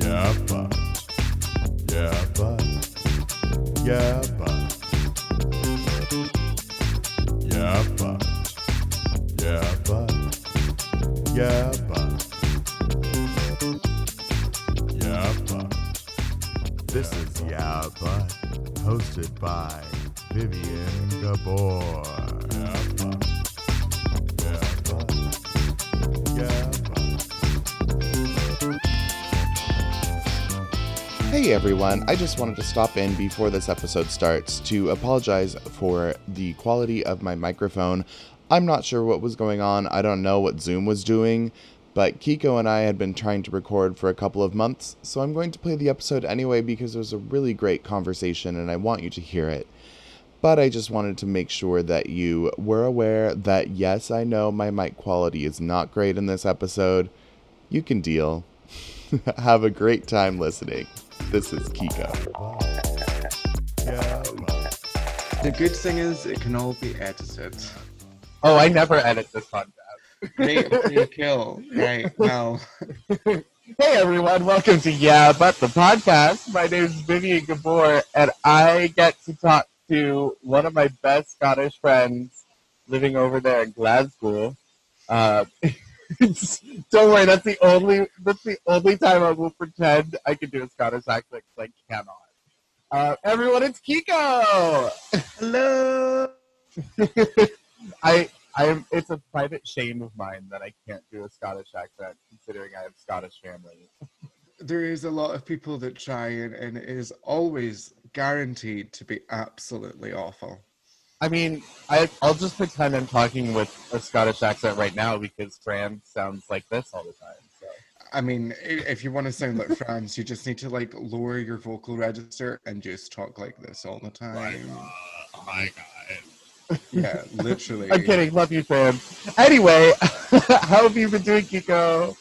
Yeah, but. Yeah, but. Yeah, but. Yeah, but. Yeah, but. Yeah, but. Yeah, but. This is Yeah, but. Hosted by But. Hey everyone, I just wanted to stop in before this episode starts to apologize for the quality of my microphone. I'm not sure what was going on, I don't know what Zoom was doing, but Kiko and I had been trying to record for a couple of months, so I'm going to play the episode anyway because it was a really great conversation and I want you to hear it. But I just wanted to make sure that you were aware that yes, I know my mic quality is not great in this episode. You can deal. Have a great time listening. This is Kiko. The good thing is it can all be edited. Oh, I never edit this podcast. Great you kill. Right, well. Hey everyone, welcome to Yeah But the podcast. My name is Vivien Gabor, and I get to talk to one of my best Scottish friends living over there in Glasgow. Uh, don't worry, that's the only that's the only time I will pretend I can do a Scottish accent because I cannot. Uh, everyone, it's Kiko. Hello. I I am. It's a private shame of mine that I can't do a Scottish accent, considering I have Scottish family. There is a lot of people that try and, and it is always guaranteed to be absolutely awful. I mean, I I'll just pretend I'm talking with a Scottish accent right now because Fran sounds like this all the time. So I mean, if you want to sound like France, you just need to like lower your vocal register and just talk like this all the time. Uh, oh my god. Yeah, literally. I'm kidding. Love you, Fran. Anyway, how have you been doing, Kiko?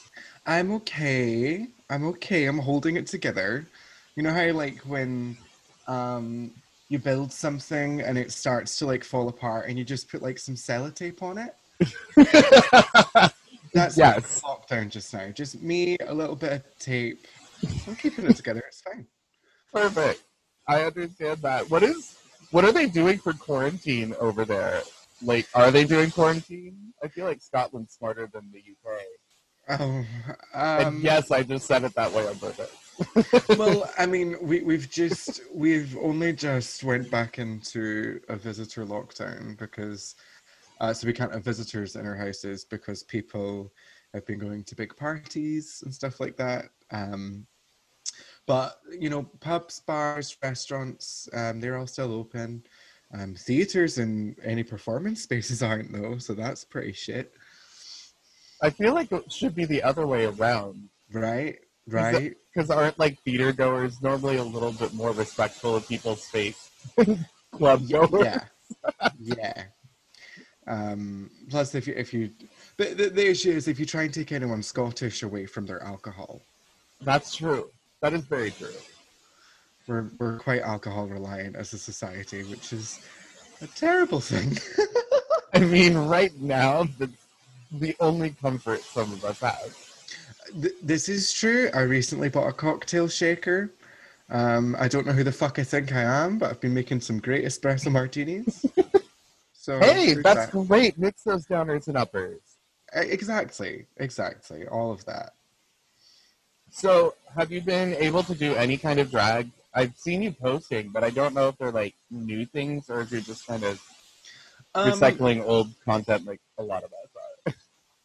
I'm okay. I'm okay. I'm holding it together. You know how like when um you build something and it starts to like fall apart and you just put like some sellotape on it? That's Yes. like lockdown just now. Just me, a little bit of tape. I'm keeping it together. It's fine. Perfect. I understand that. What is what are they doing for quarantine over there? Like, are they doing quarantine? I feel like Scotland's smarter than the UK. Oh, And um, yes, I just said it that way on purpose. Well, I mean, we we've just we've only just went back into a visitor lockdown because uh, so we can't have visitors in our houses because people have been going to big parties and stuff like that. Um, but you know, pubs, bars, restaurants, um, they're all still open. Um, theaters and any performance spaces aren't though, so that's pretty shit, I feel like it should be the other way around. right? Right? Because aren't like theater goers normally a little bit more respectful of people's space? Club goers. yeah yeah um plus if you if you the, the, the issue is if you try and take anyone scottish away from their alcohol That's true. That is very true. we're we're quite alcohol reliant as a society which is a terrible thing I mean, right now, the, the only comfort some of us have. Th- this is true i recently bought a cocktail shaker um i don't know who the fuck i think i am but i've been making some great espresso martinis so Hey, that's that. great. Mix those downers and uppers. Exactly exactly all of that So, have you been able to do any kind of drag? I've seen you posting, but I don't know if they're like new things or if you're just kind of Um, recycling old content like a lot of us.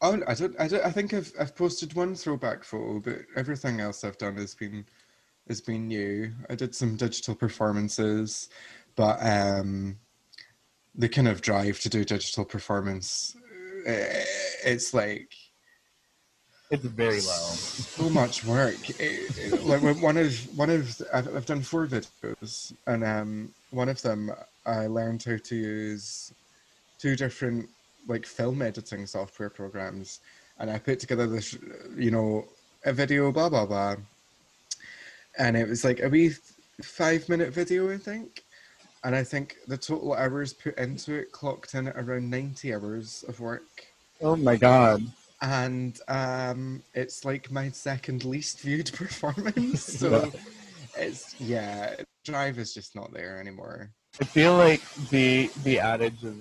Oh, I don't, I don't. I think I've I've posted one throwback photo, but everything else I've done has been has been new. I did some digital performances, but um, the kind of drive to do digital performance, eh, it's like It's very low. so much work. It- it- like one of one of I've, I've done four videos, and um, one of them I learned how to use two different like film editing software programs, and I put together this, you know, a video, blah blah blah, and it was like a wee five minute video, I think. and I think the total hours put into it clocked in at around 90 hours of work. Oh my god. And um, it's like my second least viewed performance. So it's, yeah, Drive is just not there anymore. I feel like the the adage of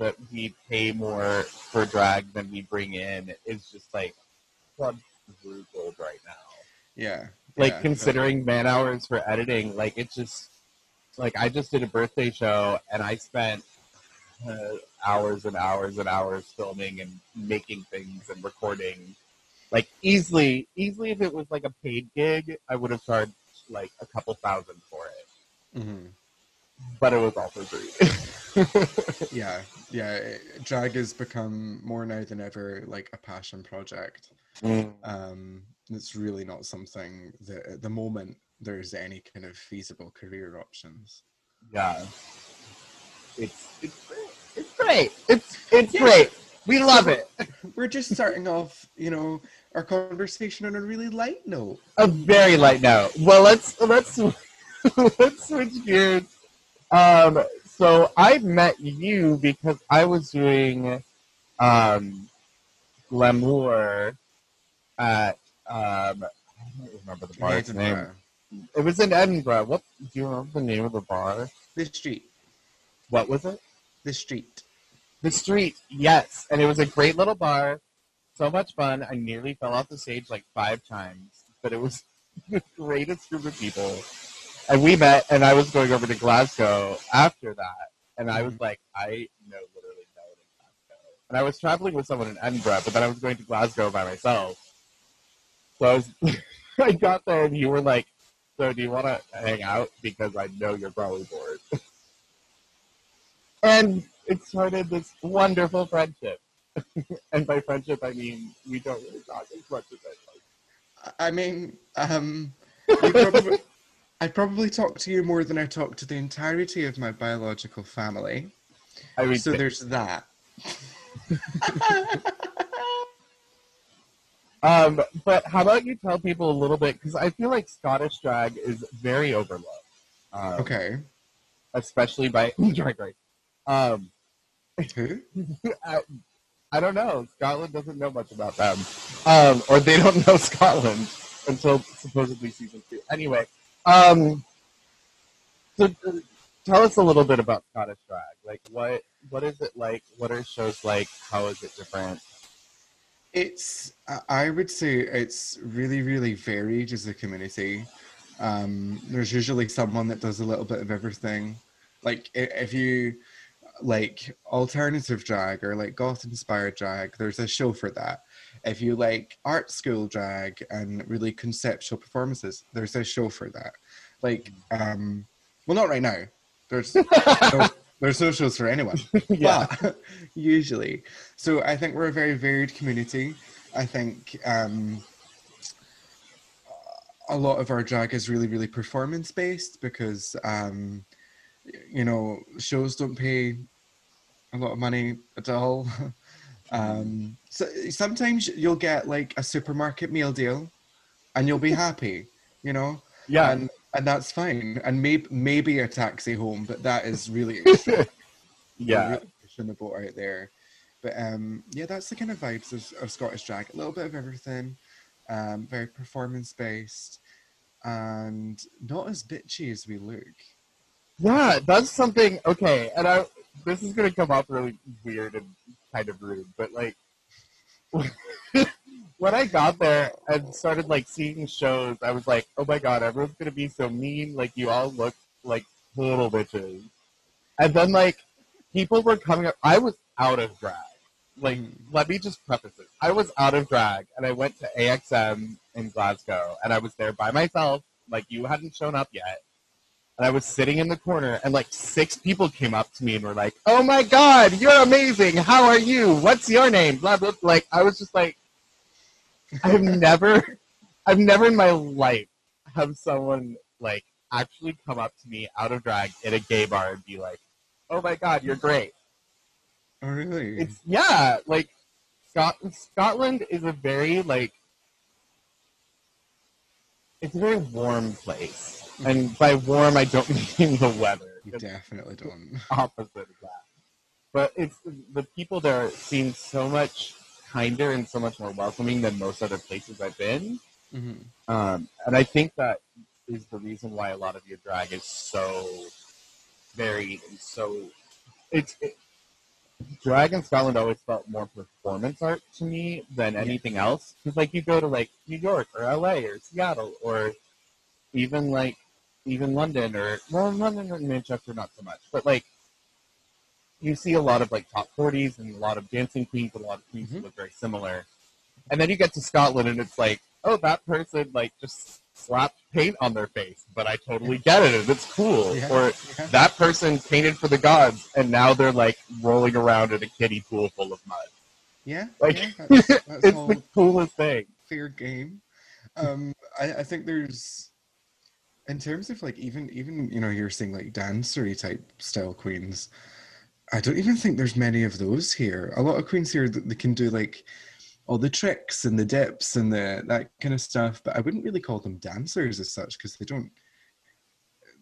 that we pay more for drag than we bring in is just like quadrupled right now. Yeah. Like yeah, considering man hours for editing, like it just like I just did a birthday show and I spent uh, hours and hours and hours filming and making things and recording. Like easily, easily, if it was like a paid gig, I would have charged like a couple thousand for it. mhm. But it was all for free. Yeah, yeah. Drag has become more now than ever like a passion project. Mm. Um, it's really not something that at the moment there's any kind of feasible career options. Yeah. It's it's great. It's great. It's it's Yeah. great. We love it. We're just starting off, you know, our conversation on a really light note. A very light note. Well, let's let's let's switch gears. Um, so I met you because I was doing um, glamour at um, I don't remember the bar's name. It was in Edinburgh. What do you remember the name of the bar? The street. What was it? The street. The street, yes. And it was a great little bar. So much fun. I nearly fell off the stage like five times, but it was the greatest group of people. And we met, and I was going over to Glasgow after that. And I was like, I know literally no one in Glasgow. And I was traveling with someone in Edinburgh, but then I was going to Glasgow by myself. So I was, I got there, and you were like, "So do you want to hang out? Because I know you're probably bored." and it started this wonderful friendship. and by friendship, I mean we don't really talk as much as I like. I I mean, um, you probably, I probably talk to you more than I talk to the entirety of my biological family. I mean, So there's that. um, but how about you tell people a little bit because I feel like Scottish drag is very overlooked. Um, Okay. especially by drag race. Um, Who? I, I don't know. Scotland doesn't know much about them, um, or they don't know Scotland until supposedly season two. Anyway, um, so uh, tell us a little bit about Scottish drag. Like, what what is it like? What are shows like? How is it different? It's, I- would say it's really, really varied as a community. Um, there's usually someone that does a little bit of everything. Like if you like alternative drag or like goth inspired drag, there's a show for that. If you like art school drag and really conceptual performances, there's a show for that. Like, um, well, not right now. There's no, there's no shows for anyone. yeah, But usually. So I think we're a very varied community. I think um, a lot of our drag is really, really performance based because, um, you know, shows don't pay a lot of money at all. Um, so sometimes you'll get like a supermarket meal deal and you'll be happy, you know? yeah. And, and that's fine. And maybe maybe a taxi home, but that is really yeah. really questionable out there. But um, yeah, that's the kind of vibes of, of Scottish drag. A little bit of everything, um, very performance based, and not as bitchy as we look. Yeah, that's something. Okay, and I this is gonna come up really weird and kind of rude, but like when I got there and started like seeing shows, I was like, oh my god, everyone's gonna be so mean. Like you all look like little bitches, and then like people were coming up. I was out of drag. Like, let me just preface it. I was out of drag, and I went to AXM in Glasgow, and I was there by myself. Like you hadn't shown up yet and I was sitting in the corner, and like six people came up to me and were like, "Oh my god, you're amazing! How are you? What's your name?" Blah blah. Like I was just like, I've never, I've never in my life have someone like actually come up to me out of drag in a gay bar and be like, "Oh my god, you're great." Oh, really? It's yeah, like Scot- Scotland is a very like it's a very warm place, and by warm I don't mean the weather. You definitely don't. opposite of that. But it's the people there seem so much kinder and so much more welcoming than most other places I've been. hmm Um, and I think that is the reason why a lot of your drag is so varied and so it's it, drag in Scotland always felt more performance art to me than anything else. Because like you go to like New York or LA or Seattle or even like even London or well London and Manchester not so much, but like you see a lot of like top forties and a lot of dancing queens and a lot of queens who Mhm. look very similar. And then you get to Scotland and it's like, oh, that person like just slapped paint on their face, but I totally get it and it's cool. Yeah, Or yeah. that person painted for the gods and now they're like rolling around in a kiddie pool full of mud. Yeah, Like, yeah, that's, that's it's the coolest thing. fair game. Um, I, I think there's, in terms of like even even you know you're seeing like dancery type style queens. I don't even think there's many of those here. A lot of queens here that they can do like all the tricks and the dips and the that kind of stuff, but I wouldn't really call them dancers as such because they don't.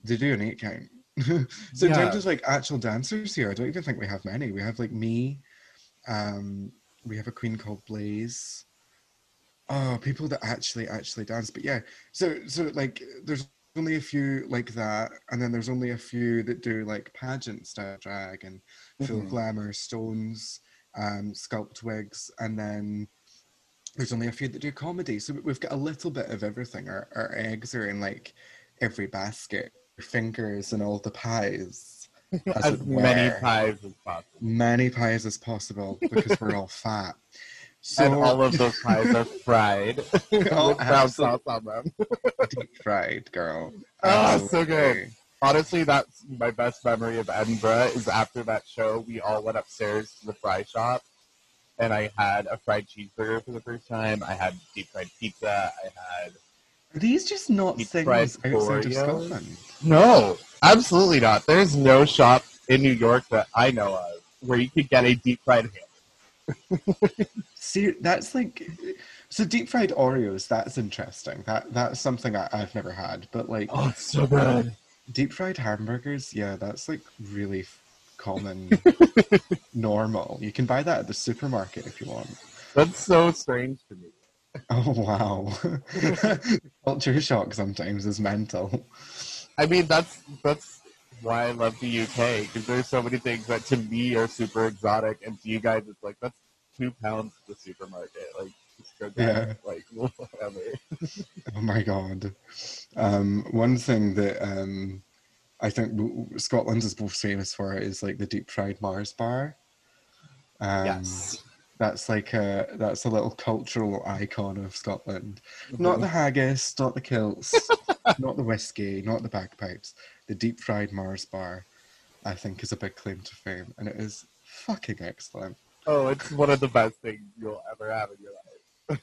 They do an eight count. so in terms Yeah. of like actual dancers here, I don't even think we have many. We have like me. Um, we have a queen called Blaze. Oh, people that actually actually dance. But yeah, so so like there's only a few like that, and then there's only a few that do like pageant style drag and full Mhm. glamour, stones, um, sculpt wigs, and then there's only a few that do comedy. So we've got a little bit of everything. Our our eggs are in like every basket. Fingers and all the pies. As As many were. pies as possible. Many pies as possible because we're all fat. So and all of those pies are fried with Oh, brown absolute- sauce on them. deep fried, girl. Ah, so good. Honestly, that's my best memory of Edinburgh. Is after that show, we all went upstairs to the fry shop, and I had a fried cheeseburger for the first time. I had deep fried pizza. I had Are these just not Deep things outside of? Scotland? no, absolutely not. There's no shop in New York that I know of where you could get a deep fried ham. See, that's like so deep fried Oreos. That's interesting. That that's something I, I've never had. But like Oh, it's so good. Uh, deep fried hamburgers, yeah, that's like really common, normal. You can buy that at the supermarket if you want. That's so strange to me. Oh wow, culture shock sometimes is mental. I mean, that's that's why I love the UK because there's so many things that to me are super exotic, and to you guys, it's like that's two pounds at the supermarket. Like, just go down, Yeah. like whatever. Oh my god. Um, one thing that um, I think w- Scotland is most famous for is like the deep fried Mars bar. Um, yes. That's like a that's a little cultural icon of Scotland. Not Mhm. the haggis, not the kilts, not the whiskey, not the bagpipes. The deep fried Mars bar, I think, is a big claim to fame, and it is fucking excellent. Oh, it's one of the best things you'll ever have in your life.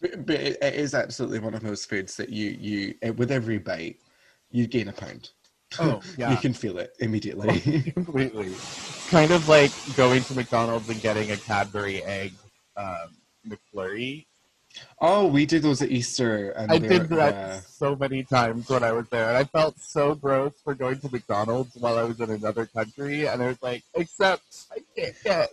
But, but it, it is absolutely one of those foods that you you with every bite you gain a pound. Oh, yeah. you can feel it immediately. Completely. Kind of like going to McDonald's and getting a Cadbury egg um, McFlurry. oh, we did those at Easter, and I did that yeah. so many times when I was there, and I felt so gross for going to McDonald's while I was in another country, and I was like, except I can't get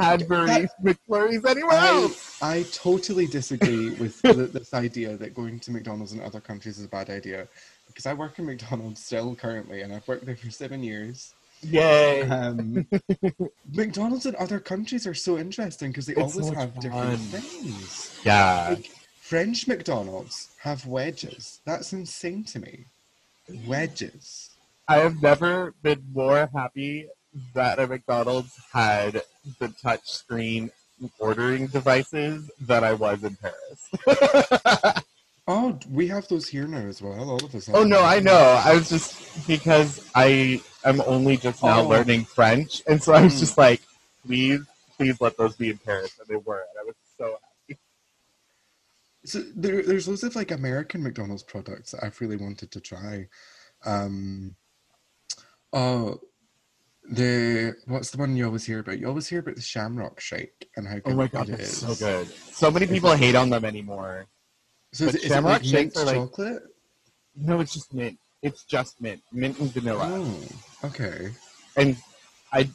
Cadbury That- McFlurries anywhere I, else. I totally disagree with th- this idea that going to McDonald's in other countries is a bad idea. Because I work in McDonald's still currently, and I've worked there for seven years. Yay! Um, McDonald's in other countries are so interesting because they It's always so have different things. yeah. Like French McDonald's have wedges. That's insane to me. Wedges. I have never been more happy that a McDonald's had the touch screen ordering devices than I was in Paris. Oh, we have those here now as well. All of us. oh no. I know. I was just because I am only just now Oh. learning French, and so I was Hmm. just like, please, please let those be in Paris, and they were, and I was so happy. So there, there's loads of like American McDonald's products that I've really wanted to try. Um, oh, the what's the one you always hear about? You always hear about the Shamrock Shake and how good it is. Oh my god, it that's so good. So many people hate on them anymore. So But is it, is it Shamrock like mint are like- chocolate? No, it's just mint. It's just mint, mint and vanilla. Oh, Okay. and I,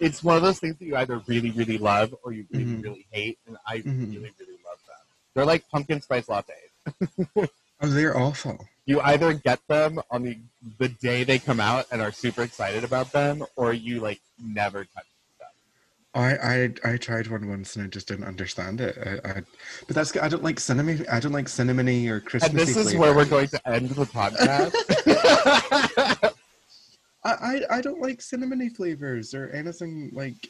it's one of those things that you either really, really love or you really, Mhm. really hate, and I Mhm. really, really love them. They're like pumpkin spice lattes. Oh, they're awful. You either get them on the the day they come out and are super excited about them, or you like never touch them. I, I I tried one once and I just didn't understand it. I, I but that's I don't like cinnamon. I don't like cinnamony or Christmas. And this is where we're going to end the podcast. I, I I don't like cinnamony flavors or anything like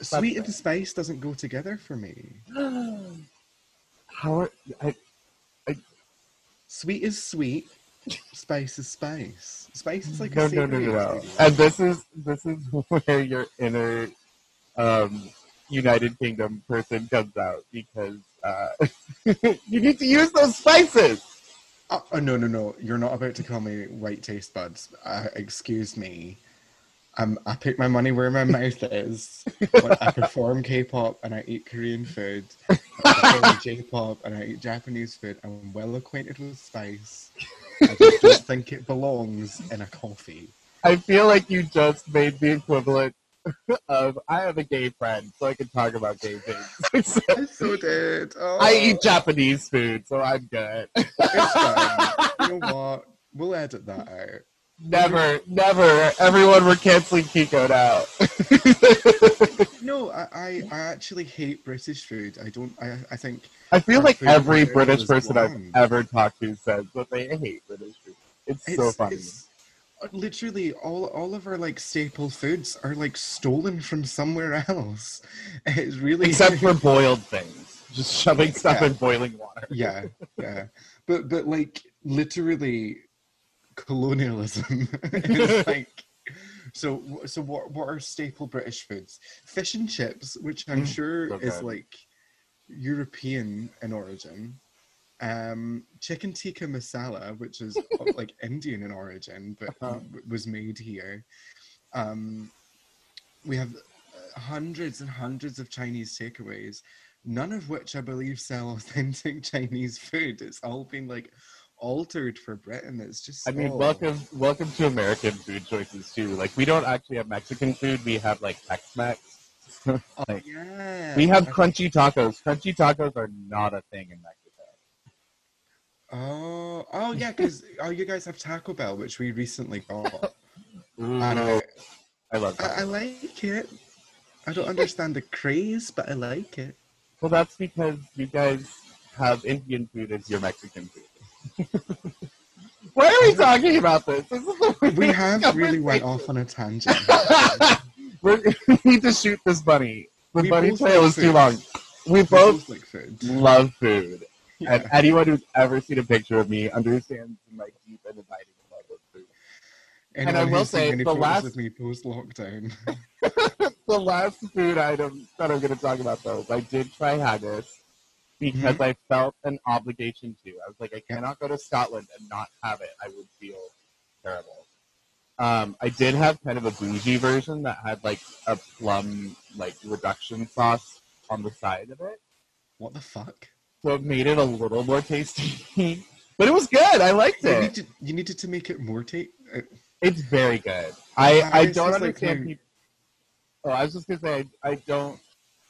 sweet and spice doesn't go together for me. How are I, Sweet is sweet, spice is spice. Spice is like no, a no, no, no, no. And this is this is where your inner um, United Kingdom person comes out because uh, you need to use those spices. Oh, oh, no, no, no! You're not about to call me white taste buds. Uh, excuse me. Um, I put my money where my mouth is. I perform K-pop and I eat Korean food. I perform J-pop and I eat Japanese food. I'm well acquainted with spice. I just don't think it belongs in a coffee. I feel like you just made the equivalent of I have a gay friend, so I can talk about gay things. I so did. Oh, I eat Japanese food, so I'm good. It's fine. You know what? We'll edit that out. Never, never. Everyone, we're canceling Kiko now. No, I, I, I actually hate British food. I don't. I, I think I feel like every British person I've ever talked to says that they hate British food. It's, it's so funny. It's, uh, literally, all all of our like staple foods are like stolen from somewhere else. It's really Except for boiled things. Just shoving stuff Yeah. in boiling water. yeah, yeah. But but like literally, colonialism is like. So so what what are staple British foods? Fish and chips, which I'm Mm, sure so is like European in origin. Um, chicken tikka masala, which is uh, like Indian in origin, but Uh-huh. was made here. Um, we have uh, hundreds and hundreds of Chinese takeaways, none of which I believe sell authentic Chinese food. It's all been like altered for Britain. It's just I mean, oh. welcome, welcome to American food choices too. Like, we don't actually have Mexican food; we have like Tex-Mex. like, oh, Yeah, we have crunchy tacos. Crunchy tacos are not a thing in Mexico. Oh, oh yeah, because oh, you guys have Taco Bell, which we recently got, Ooh, I, I love I. I like it. I don't understand the craze, but I like it. Well, that's because you guys have Indian food as your Mexican food. Why are we talking about this? This is We have really went off on a tangent. We're, need to shoot this bunny. The We bunny both trail like is too long. We We both like food. love food. And anyone who's ever seen a picture of me understands my deep and abiding love of food. and I will say, the last- of me post lockdown. the last food item that I'm going to talk about, though, I did try haggis because I felt an obligation to. I was like, I cannot go to Scotland and not have it. I would feel terrible. Um, I did have kind of a bougie version that had like a plum like reduction sauce on the side of it, What the fuck? so it made it a little more tasty. but it was good. I liked You, it. needed, you needed to make it more take. Uh, It's very good. I, I Haggis don't is like understand people. Oh, I was just gonna say I, I don't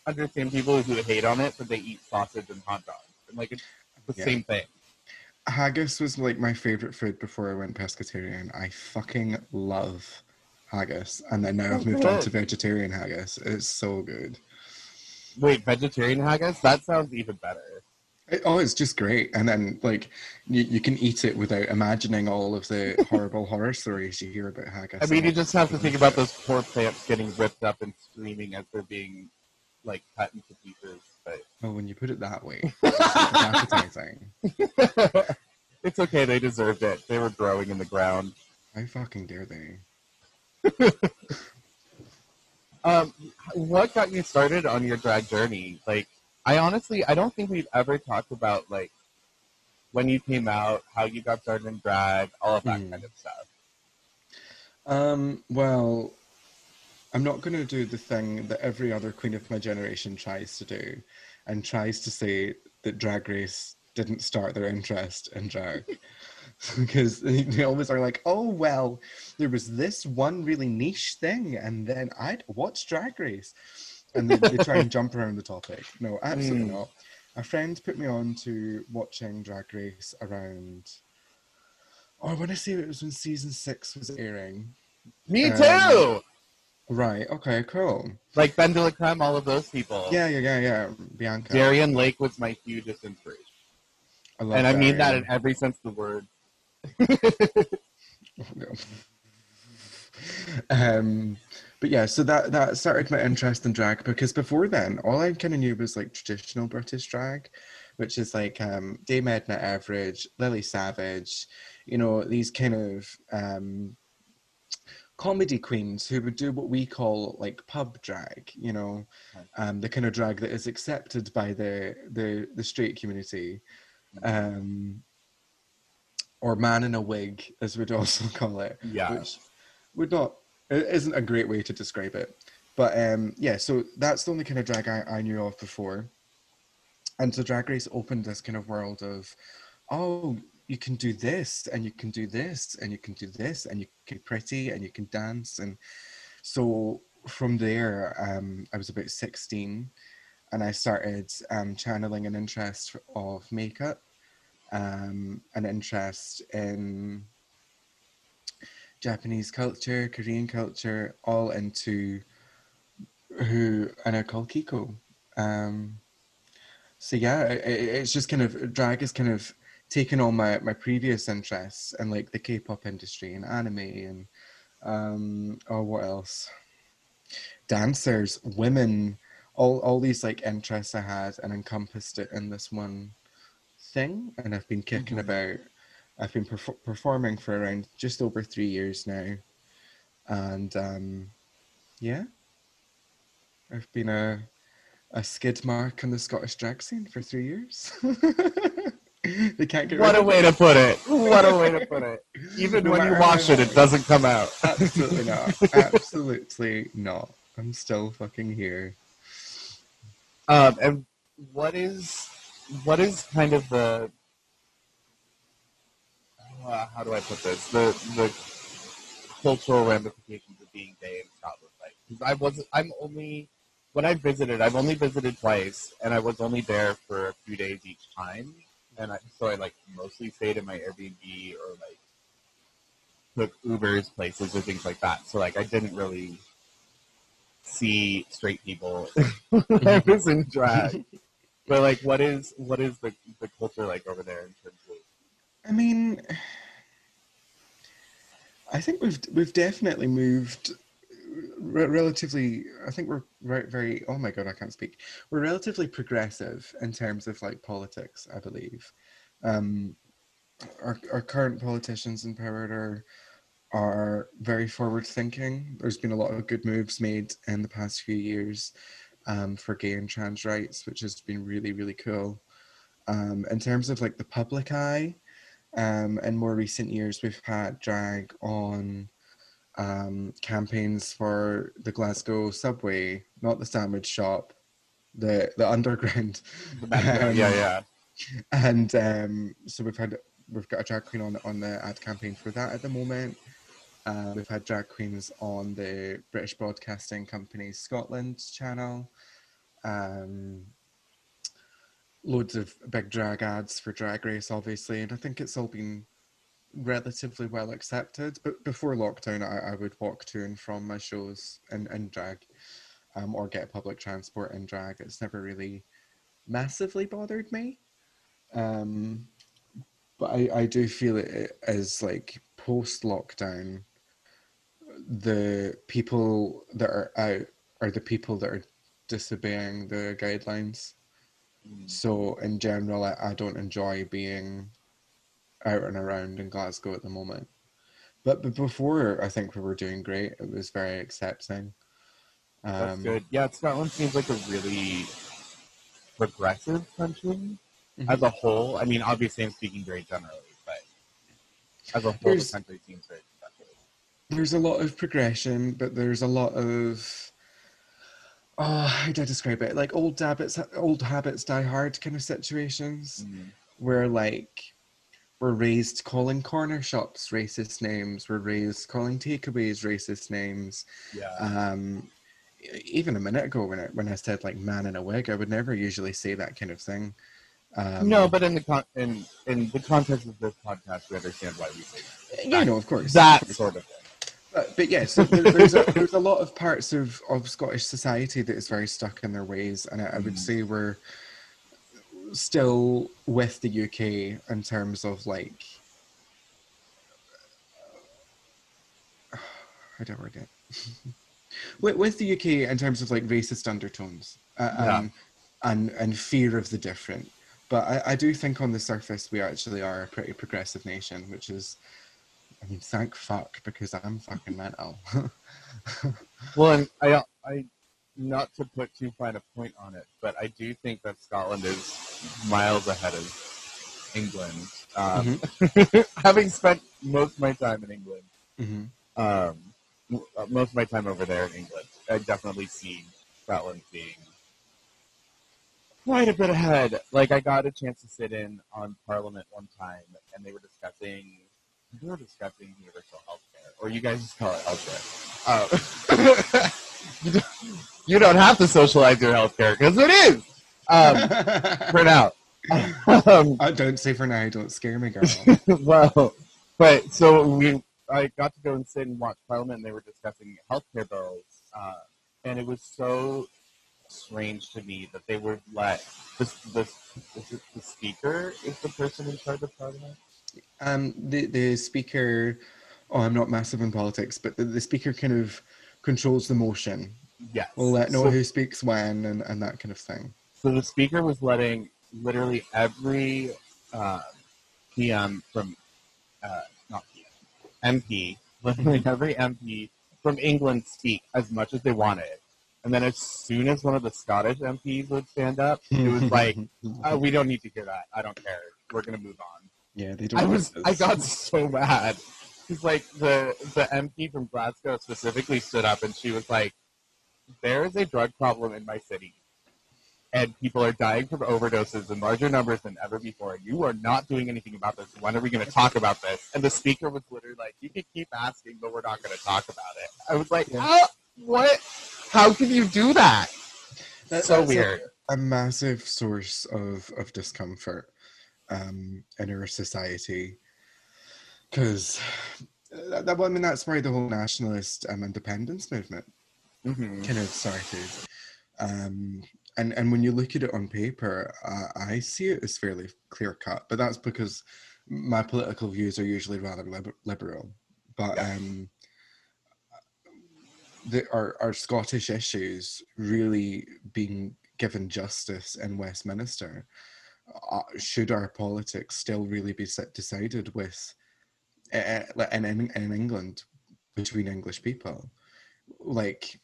understand people who hate on it, but they eat sausage and hot dogs. And like it's the Yeah. same thing. haggis was like my favorite food before I went pescatarian. I fucking love haggis, and then now I've Oh, moved on to vegetarian haggis. It's so good. Wait, vegetarian haggis? That sounds even better. It- oh, it's just great. And then like you, you can eat it without imagining all of the horrible horror stories you hear about haggis. I mean, you just have to think about those poor plants getting ripped up and screaming as they're being like cut into pieces. But Oh, when you put it that way, it's appetizing. it's okay. They deserved it. They were growing in the ground. How fucking dare they? Um, what got you started on your drag journey? Like, I honestly, I don't think we've ever talked about like when you came out, how you got started in drag, all of that Mm. kind of stuff. Um, well, I'm not going to do the thing that every other queen of my generation tries to do and tries to say that Drag Race didn't start their interest in drag. because they always are like, oh well, there was this one really niche thing, and then I'd watch Drag Race, and they, they try and jump around the topic. No, absolutely Mm. not. A friend put me on to watching Drag Race around. Oh, I want to say it was when season six was airing. Me Um, too. Right. Okay. Cool. Like BenDeLaCreme, all of those people. Yeah. Yeah. Yeah. Yeah. Bianca. Darienne Lake was my hugest inspiration. I love And I mean that in every sense of the word. Um, but yeah, so that that started my interest in drag because before then, all I kind of knew was like traditional British drag, which is like um, Dame Edna Everage, Lily Savage, you know, these kind of um, comedy queens who would do what we call like pub drag, you know, um, the kind of drag that is accepted by the the the straight community. Um, or man in a wig, as we'd also call it Yeah. which would not it isn't a great way to describe it. But um, yeah, so that's the only kind of drag I, I knew of before. And so Drag Race opened this kind of world of, oh, you can do this and you can do this and you can do this and you can pretty and you can dance. And so from there, um, I was about 16 and I started um, channeling an interest of makeup, um, an interest in Japanese culture, Korean culture, all into who I now call Kiko. Um, so yeah, i i- it's just kind of drag is kind of taken on my my previous interests and like the K-pop industry and anime and um oh what else? Dancers, women, all all these like interests I had and encompassed it in this one thing, and I've been kicking Mhm. about. I've been perf- performing for around just over three years now, and um, yeah, I've been a a skid mark in the Scottish drag scene for three years. they can't get What a way to put it. What a way to put it. Even No when you wash it, it doesn't come out. Absolutely not. Absolutely not. I'm still fucking here. Um, and what is what is kind of the uh, how do I put this the the cultural ramifications of being gay in Scotland like? Because I was I'm only when I visited I've only visited twice and I was only there for a few days each time and I, so I like mostly stayed in my Airbnb or like took Ubers places or things like that. So like I didn't really see straight people I was in drag. But like, what is what is the the culture like over there in terms of? I mean, I think we've we've definitely moved re- relatively. I think we're very very. Oh my god, I can't speak. We're relatively progressive in terms of like politics. I believe. Um, our our current politicians in power are are very forward thinking. There's been a lot of good moves made in the past few years um, for gay and trans rights, which has been really really cool. Um, in terms of like the public eye, um, in more recent years, we've had drag on um, campaigns for the Glasgow subway, not the sandwich shop, the the underground. yeah, Um, yeah. And um, so we've had we've got a drag queen on on the ad campaign for that at the moment. Uh, we've had drag queens on the British Broadcasting Company's Scotland channel. Um, loads of big drag ads for Drag Race, obviously, and I think it's all been relatively well accepted. But before lockdown, I, I would walk to and from my shows in, in drag um, or get public transport in drag. It's never really massively bothered me. Um, but I, I do feel it as like post lockdown, the people that are out are the people that are disobeying the guidelines. Mm. So in general, I, I don't enjoy being out and around in Glasgow at the moment. But, but before, I think we were doing great. It was very accepting. That's Um, good. Yeah, Scotland seems like a really progressive country Mhm. as a whole. I mean, obviously, I'm speaking very generally, but as a whole, There's- the country seems very progressive. there's a lot of progression, but there's a lot of oh, how do I describe it? Like old habits, old habits die hard kind of situations Mhm. where like were raised calling corner shops racist names. We're raised calling takeaways racist names. Yeah. Um, even a minute ago, when I, when I said like man in a wig, I would never usually say that kind of thing. Um, no, but in the con- in in the context of this podcast, we understand why we say that. yeah, no, of course, that of course. sort of thing. But, but yeah, so there, there's, a, there's a lot of parts of, of Scottish society that is very stuck in their ways, and I, I would Mm. say we're still with the UK in terms of like. I don't word it? with, with the UK in terms of like racist undertones uh, Yeah. um, and and fear of the different. But I, I do think on the surface we actually are a pretty progressive nation, which is, I mean, thank fuck because I'm fucking mental. Well, and I, I, not to put too fine a point on it, but I do think that Scotland is miles ahead of England. Um, having spent most of my time in England, hmm um, uh, most of my time over there in England, I definitely see Scotland being quite a bit ahead. Like I got a chance to sit in on Parliament one time, and they were discussing they were discussing universal health care, or you guys just call it health care. Uh, you, don't, have to socialize your health care because it is um, for now. um, I don't say for now. Don't scare me, girl. well, but so we, I got to go and sit and watch Parliament, and they were discussing healthcare bills, uh, and it was so strange to me that they would let this, this, is it the speaker is the person in charge of Parliament. um, the the speaker. Oh, I'm not massive in politics, but the, the speaker kind of controls the motion. Yes. Will let know so, who speaks when and, and that kind of thing. so the speaker was letting literally every uh, PM from uh, not PM MP, literally every MP from England speak as much as they wanted. And then as soon as one of the Scottish MPs would stand up, it was like, oh, we don't need to hear that. I don't care. We're gonna move on. yeah, they don't. I was, I got so mad because like the the MP from Glasgow specifically stood up and she was like, "There is a drug problem in my city, and people are dying from overdoses in larger numbers than ever before. You are not doing anything about this. When are we going to talk about this?" And the speaker was literally like, "You can keep asking, but we're not going to talk about it." I was like, Yeah. "Ah, what? How can you do that?" That- so that's a- weird. a massive source of, of discomfort um, in our society because that, that, I mean that's why the whole nationalist um, independence movement hmm kind of started. Um, and and when you look at it on paper, uh, I see it as fairly clear cut, but that's because my political views are usually rather liber- liberal. But Yeah. um, the, our our Scottish issues really being given justice in Westminster. Uh, should our politics still really be set, decided with uh, in, in in England between English people? Like,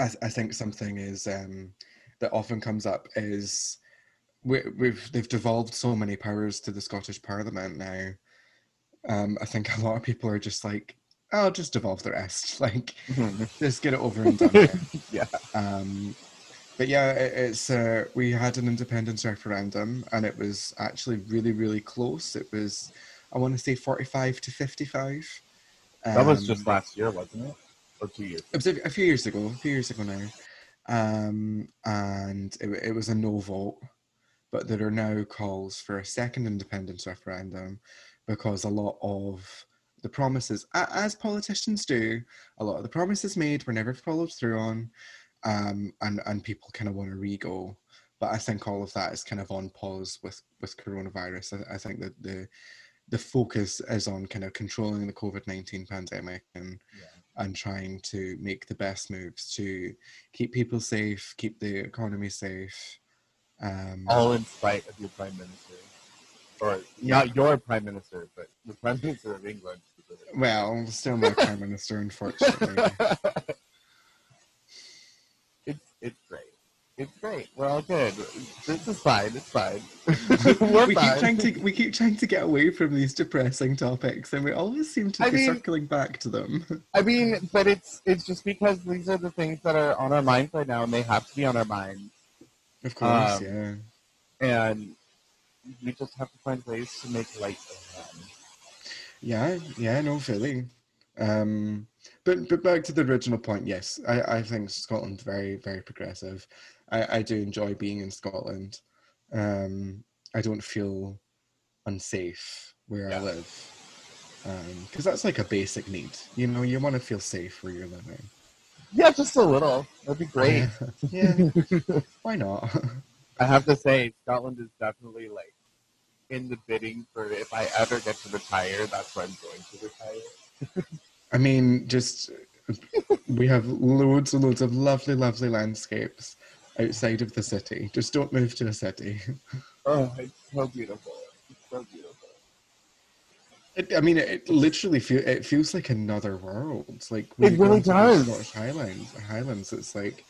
I, I think something is um, that often comes up is we, we've they've devolved so many powers to the Scottish Parliament now. Um, I think a lot of people are just like, "I'll just devolve the rest. Like, just get it over and done." with." yeah. Um, but yeah, it, it's uh, we had an independence referendum, and it was actually really, really close. It was, I want to say, forty-five to fifty-five. That was Um, just last year, wasn't it? Or two years? it was a, a few years ago, a few years ago now, um, and it, it was a no vote. But there are now calls for a second independence referendum because a lot of the promises, as politicians do, a lot of the promises made were never followed through on, um, and and people kind of want to re-go. But I think all of that is kind of on pause with with coronavirus. I, I think that the the focus is on kind of controlling the COVID nineteen pandemic and Yeah. and trying to make the best moves to keep people safe, keep the economy safe. Um, all in spite of your prime minister, or not your prime minister, but the prime minister of England. well, still my prime minister, unfortunately. it's it's great. It's great. We're all good. This is fine. It's fine. We're we fine. keep trying to we keep trying to get away from these depressing topics, and we always seem to I be mean- circling back to them. I mean, but it's it's just because these are the things that are on our minds right now, and they have to be on our minds. Of course, Um, yeah. And we just have to find ways to make light of them. Yeah, yeah, no, Philly. Um, but but back to the original point. Yes, I, I think Scotland's very very progressive. I, I do enjoy being in Scotland. Um, I don't feel unsafe where I live because that's like a basic need. You know, you want to feel safe where you're living. Yeah, just a little. That'd be great. yeah, why not? I have to say, Scotland is definitely like in the bidding for if I ever get to retire, that's where I'm going to retire. I mean, just we have loads and loads of lovely, lovely landscapes outside of the city. Just don't move to a city. Oh, it's so beautiful. It's so beautiful. It, I mean, it, it literally feel it feels like another world. Like It really does. Scottish Highlands, Highlands, it's like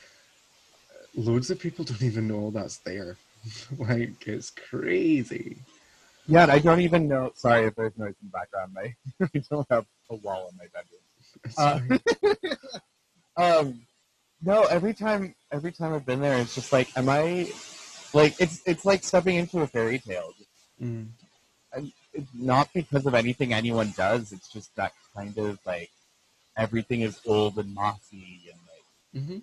loads of people don't even know that's there. like it's crazy. Yeah, I don't even know. Sorry if there's noise in the background. My, I don't have a wall in my bedroom. Uh. Um, no, every time, every time I've been there, it's just like, am I, like, it's it's like stepping into a fairy tale. Mm. And it's not because of anything anyone does. It's just that kind of like everything is old and mossy and like Mhm.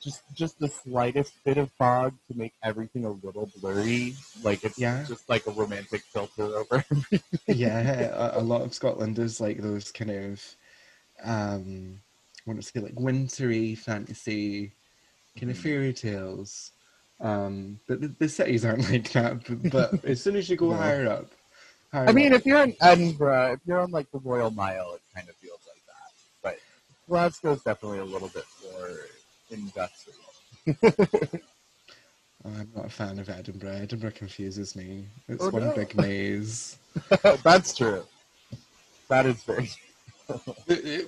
just just the slightest bit of fog to make everything a little blurry. Like it's Yeah. just like a romantic filter over. Everything. yeah, a, a lot of Scotland is like those kind of, um, I want to say like wintry fantasy, kind of Mhm. fairy tales. Um, but the, the cities aren't like that. But, but as soon as you go No. higher up, higher I mean, up, if you're in Edinburgh, if you're on like the Royal Mile, it kind of feels like that. But Glasgow's definitely a little bit more industrial. I'm not a fan of Edinburgh. Edinburgh confuses me. It's Oh, one no. big maze. That's true. That is very.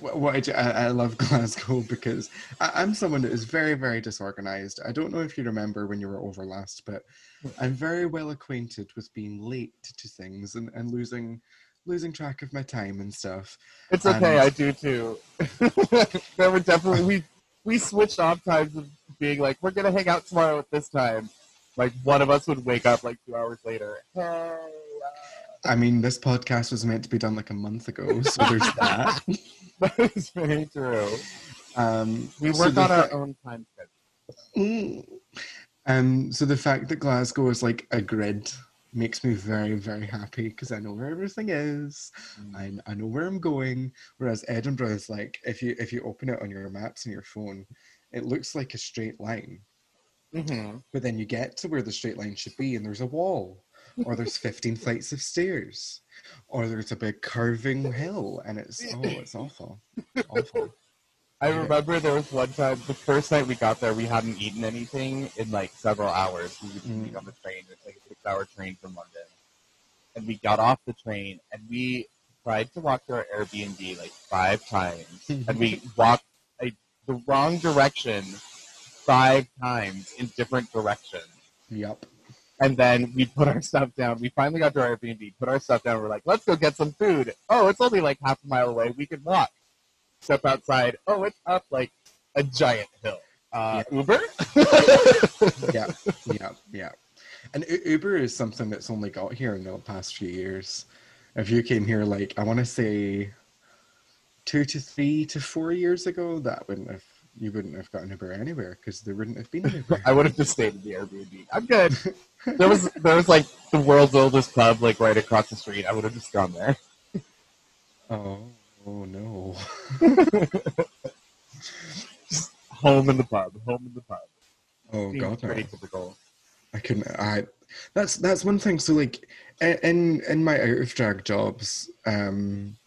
What I, I, love Glasgow because I, I'm someone that is very, very disorganized. I don't know if you remember when you were over last, but mm. I'm very well acquainted with being late to things and, and losing losing track of my time and stuff. It's okay. And- I do too. there were definitely we we switched off times of being like we're gonna hang out tomorrow at this time. Like one of us would wake up like two hours later. Hey, I mean, this podcast was meant to be done like a month ago, so there's that. that is very true. Um, We so work the on our fa- own time schedule. Mm. Um, so the fact that Glasgow is like a grid makes me very, very happy because I know where everything is. I, I know where I'm going. Whereas Edinburgh is like if you if you open it on your maps on your phone, it looks like a straight line. Mhm. But then you get to where the straight line should be, and there's a wall, or there's 15 flights of stairs, or there's a big curving hill, and it's oh, it's awful, awful. I remember there was one time, the first night we got there, we hadn't eaten anything in like several hours. We would Mm. eat on the train. It's like a six hour train from London. And we got off the train and we tried to walk to our Airbnb like five times. and we walked a, the wrong direction five times in different directions. Yep. And then we put our stuff down. We finally got to our Airbnb, put our stuff down. We're like, let's go get some food. Oh, it's only like half a mile away. We can walk. Step outside. Oh, it's up like a giant hill. Uh, Uber? yeah, yeah, yeah. And U- Uber is something that's only got here in the past few years. If you came here, like I want to say, two to three to four years ago, that wouldn't have you wouldn't have gotten Uber anywhere because there wouldn't have been Uber. I would have just stayed in the Airbnb. I'm good. There was there was like the world's oldest pub like right across the street. I would have just gone there. oh, oh no. Home in the pub. Home in the pub. Oh Seems god, no. typical. I couldn't. I that's that's one thing. So like in in my out of drag jobs, um,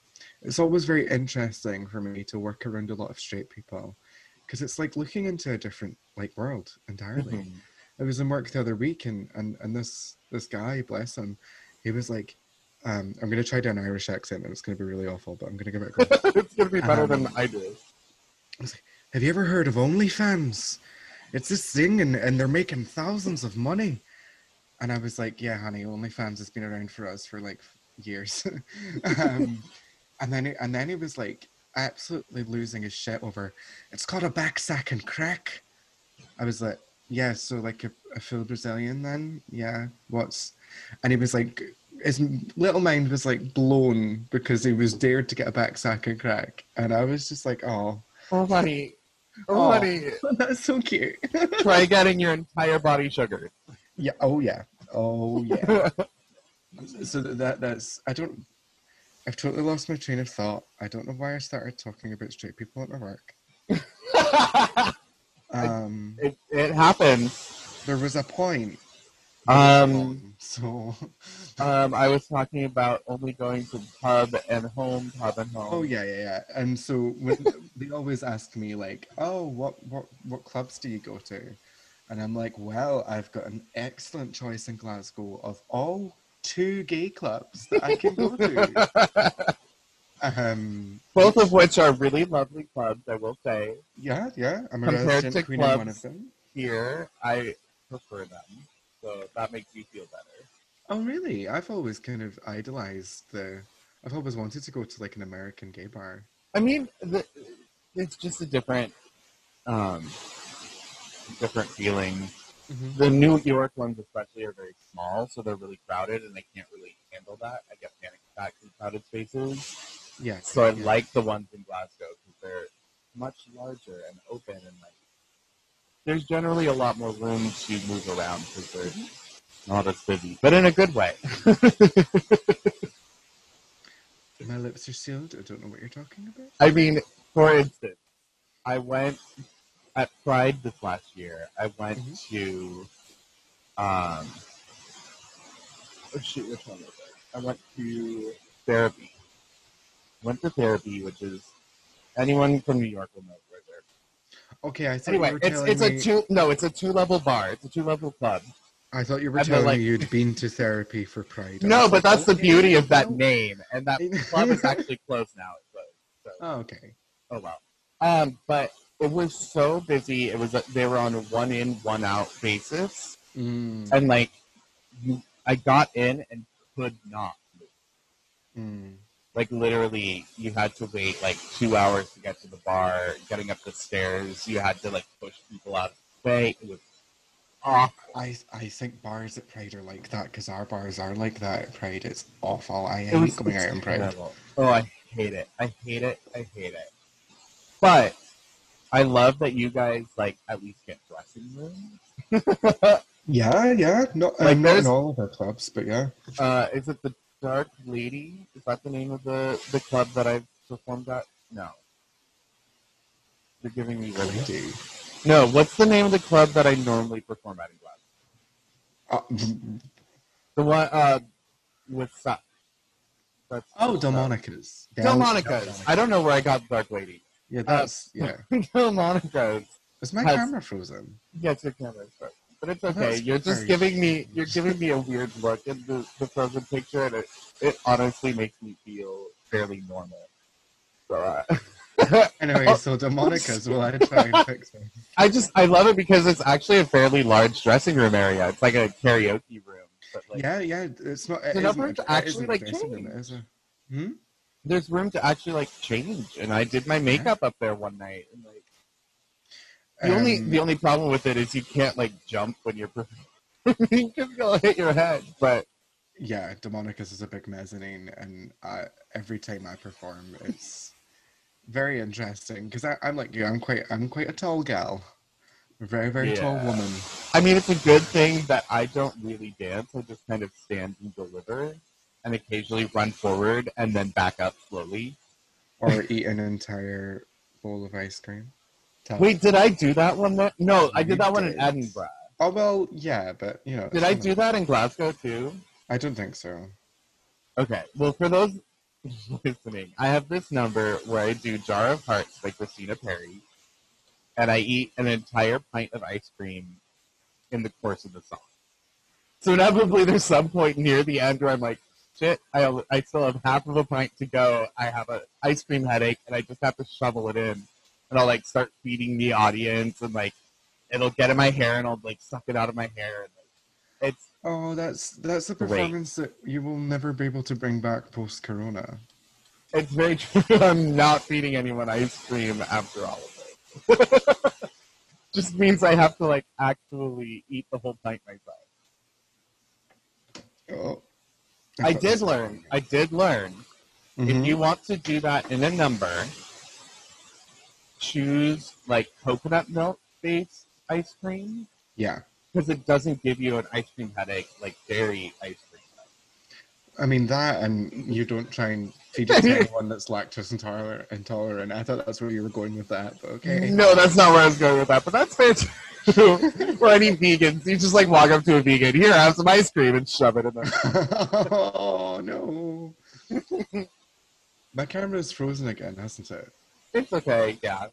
it's always very interesting for me to work around a lot of straight people because it's like looking into a different like world entirely. Mhm. I was in work the other week and and and this this guy, bless him, he was like, um, I'm gonna try to do an Irish accent and it's gonna be really awful, but I'm gonna give it a go. it's gonna be better than Um, I do. Have you ever heard of OnlyFans? It's this thing and, and they're making thousands of money. And I was like, yeah, honey, OnlyFans has been around for us for like years. um, and then and then he was like absolutely losing his shit over it's called a back sack and crack. I was like, yeah, so like a, a full Brazilian then, yeah. What's and he was like his little mind was like blown because he was dared to get a back sack and crack. And I was just like, oh, Oh, honey. Oh, honey. that's so cute. Try getting your entire body sugar. yeah, oh yeah. Oh yeah. so that that's I don't I've totally lost my train of thought. I don't know why I started talking about straight people at my work. Um it, it happens. there was a point. Um, so um, I was talking about only going to pub and home, pub and home. Oh yeah, yeah, yeah. And so when, they always ask me like, "Oh, what what what clubs do you go to?" And I'm like, "Well, I've got an excellent choice in Glasgow of all two gay clubs that I can go to." um, Both of which are really lovely clubs, I will say. yeah, yeah. I'm a Compared to queen in one of them. Here, I prefer them, so that makes me feel better. Oh, really? I've always kind of idolized the. I've always wanted to go to like an American gay bar. I mean, the, it's just a different, um, different feeling. Mm-hmm. The New York ones, especially, are very small, so they're really crowded, and they can't really handle that. I get panic attacks in crowded spaces. Yeah. So I yeah. like the ones in Glasgow because they're much larger and open, and like there's generally a lot more room to move around because they're mm-hmm. not as busy, but in a good way. My lips are sealed. I don't know what you're talking about. I mean, for instance, I went at Pride this last year. I went Mhm. to, um, oh shoot, which one was it? I went to therapy. Went to therapy, which is anyone from New York will know where therapy. Okay, I thought Anyway, it's it's me. a two no, it's a two level bar. It's a two level club. I thought you were I've telling like- me you'd been to therapy for Pride. No, but like, that's the beauty of that no. name, and that club is actually closed now. Closed. So. Oh, okay. Oh well. Um, but it was so busy. It was they were on a one in one out basis, Mm, and like you, I got in and could not. move. mm. Like literally, you had to wait like two hours to get to the bar. Getting up the stairs, you had to like push people out of the way. It was awful. I I think bars at Pride are like that because our bars are like that at Pride. It's awful. I hate was going out in Pride. terrible. Oh, I hate it. I hate it. I hate it. But I love that you guys like at least get dressing rooms. Yeah, yeah. Not, Like, um, not in all of our clubs, but yeah. Uh, is it the Dark Lady? Is that the name of the the club that I've performed at? No. You're giving me really. Lady. No, what's the name of the club that I normally perform at in Glasgow? Uh, The one uh with that's oh, uh, Delmonica's. Delmonica's. I don't know where I got Dark Lady. Yeah, that's yeah. Delmonica's. Is my has- camera frozen? Yes, your camera's frozen. But it's Oh, okay. that's You're just giving me you're giving me a weird look in the, the frozen picture, and it, it honestly makes me feel fairly normal. So uh, Anyway, so Delmonica's. Will I try and fix it? I just I love it because it's actually a fairly large dressing room area. It's like a karaoke room, but like Yeah, yeah. It's not. It There's enough isn't room to it actually, like, dressing room, change. a- Hmm? There's room to actually like change. And I did my makeup up there one night, and like the only Um, the only problem with it is you can't like jump when you're performing because you'll hit your head. But yeah, Delmonica's is a big mezzanine, and I, every time I perform, it's very interesting because I'm like you. I'm quite. I'm quite a tall gal, a very very tall woman. I mean, it's a good thing that I don't really dance. I just kind of stand and deliver, and occasionally run forward and then back up slowly. Or eat an entire bowl of ice cream. Wait, did I do that one? There? No, I You did that one in. Edinburgh. Oh well, yeah, but you know. Did I do that in Glasgow too? I don't think so. Okay. Well, for those listening, I have this number where I do Jar of Hearts by Christina Perri, and I eat an entire pint of ice cream in the course of the song. So inevitably, there's some point near the end where I'm like, shit, I, I still have half of a pint to go. I have an ice cream headache, and I just have to shovel it in. And I'll like start feeding the audience, and like it'll get in my hair, and I'll like suck it out of my hair. And, like, it's Oh, that's that's a Great. performance that you will never be able to bring back post Corona. It's very true. I'm not feeding anyone ice cream after all of this. just means I have to like actually eat the whole pint myself. Oh. I did learn. I did learn. Mhm. If you want to do that in a number, choose like coconut milk based ice cream Yeah. because it doesn't give you an ice cream headache like dairy ice cream. I mean that, and you don't try and feed it to anyone that's lactose intolerant. Intolerant. I thought that's where you were going with that, but okay. No, that's not where I was going with that, but that's fair For any vegans, you just like walk up to a vegan, here, have some ice cream, and shove it in there. oh no. My camera is frozen again, hasn't it? It's okay, yeah.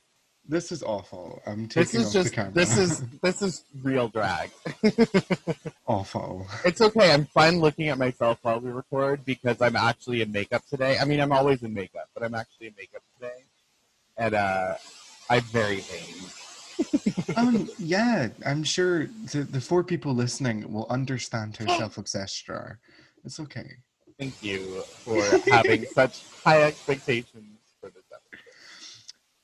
This is awful. I'm This taking is off just the camera. this is this is real drag. awful. It's okay. I'm fine looking at myself while we record because I'm actually in makeup today. I mean, I'm always in makeup, but I'm actually in makeup today, and uh, I'm very vain. Um, yeah, I'm sure the, the four people listening will understand how self-obsessed you are. It's okay. Thank you for having such high expectations for this episode.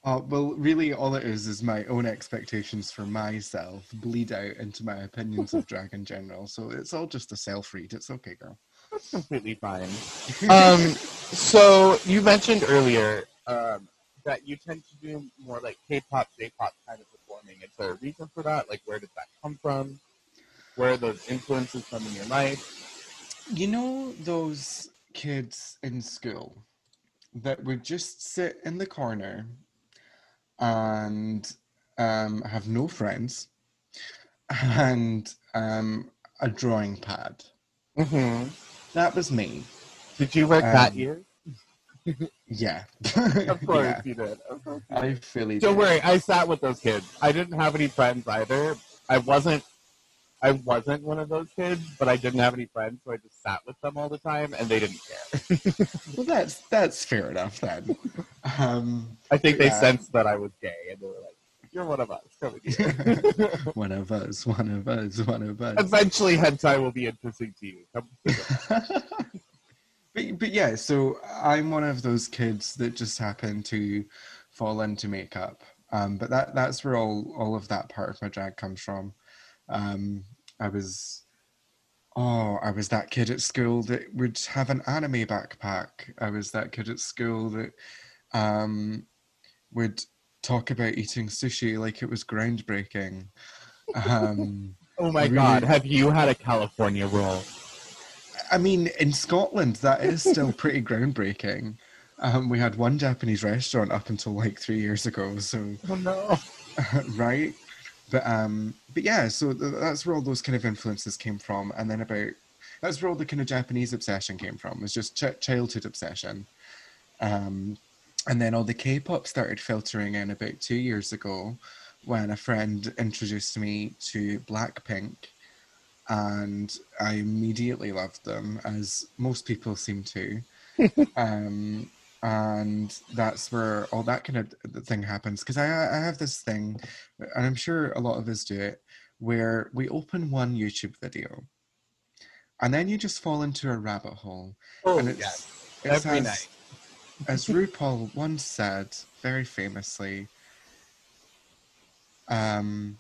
Uh, well, really, all it is is my own expectations for myself bleed out into my opinions of drag in general. So it's all just a self-read. It's okay, girl. That's completely fine. Um, so you mentioned earlier um, that you tend to do more like K-pop, J-pop kind of performing. Is there a reason for that? Like, where did that come from? Where are those influences from in your life? You know those kids in school that would just sit in the corner and um, have no friends and um, a drawing pad. Mm-hmm. That was me. Did you work Um, ears? Yeah. Of course Yeah, you did. Of course you I fully Don't did. worry, I sat with those kids. I didn't have any friends either. I wasn't. I wasn't one of those kids, but I didn't have any friends, so I just sat with them all the time, and they didn't care. Well, that's that's fair enough then. Um, I think they Yeah. sensed that I was gay, and they were like, "You're one of us. Come in here." one of us, one of us, one of us. Eventually, hentai will be interesting to you. But, but yeah, so I'm one of those kids that just happen to fall into makeup. Um, but that that's where all all of that part of my drag comes from. Um, I was oh, I was that kid at school that would have an anime backpack. I was that kid at school that um, would talk about eating sushi like it was groundbreaking. Um, oh my Really? god, have you had a California roll? I mean, in Scotland, that is still pretty groundbreaking. Um, we had one Japanese restaurant up until like three years ago, so Oh no. right. But um, but yeah, so th- that's where all those kind of influences came from, and then about that's where all the kind of Japanese obsession came from. Was just ch- childhood obsession, um, and then all the K-pop started filtering in about two years ago, when a friend introduced me to Blackpink, and I immediately loved them, as most people seem to. um, and that's where all that kind of thing happens. Because I, I have this thing, and I'm sure a lot of us do it, where we open one YouTube video, and then you just fall into a rabbit hole. Oh and it's, yes. it's Every as, night. as RuPaul once said, very famously, um,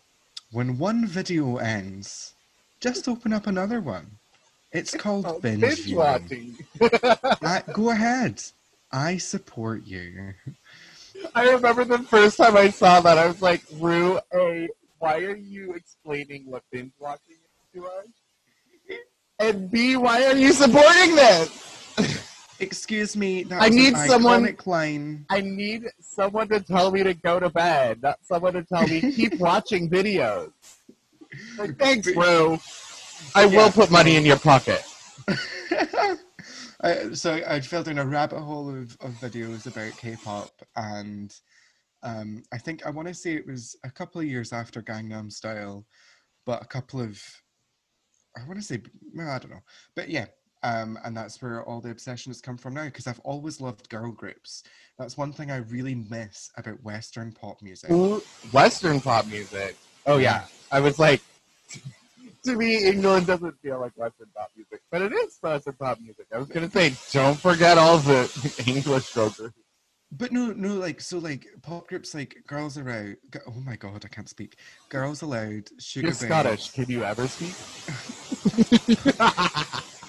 when one video ends, just open up another one. It's called Oh, binge, binge viewing. watching. I- go ahead. I support you. I remember the first time I saw that, I was like, Ru, A, why are you explaining what binge watching is to us? And B, why are you supporting this? Excuse me. I need someone- line. I need someone to tell me to go to bed, not someone to tell me keep watching videos. Like, thanks, bro. I Yeah. will put money in your pocket. I, so I fell down a rabbit hole of, of videos about K-pop, and um, I think I want to say it was a couple of years after Gangnam Style, but a couple of I want to say well, I don't know, but yeah. Um, and that's where all the obsession has come from now because I've always loved girl groups. That's one thing I really miss about Western pop music. Western pop music. Oh yeah, I was like, to me, England doesn't feel like Western pop music, but it is Western pop music. I was gonna say, don't forget all the English girl groups. But no, no, like so, like pop groups like Girls Aloud. G- Oh my god, I can't speak. Girls Aloud, Sugar You're Babes. Scottish. Can you ever speak?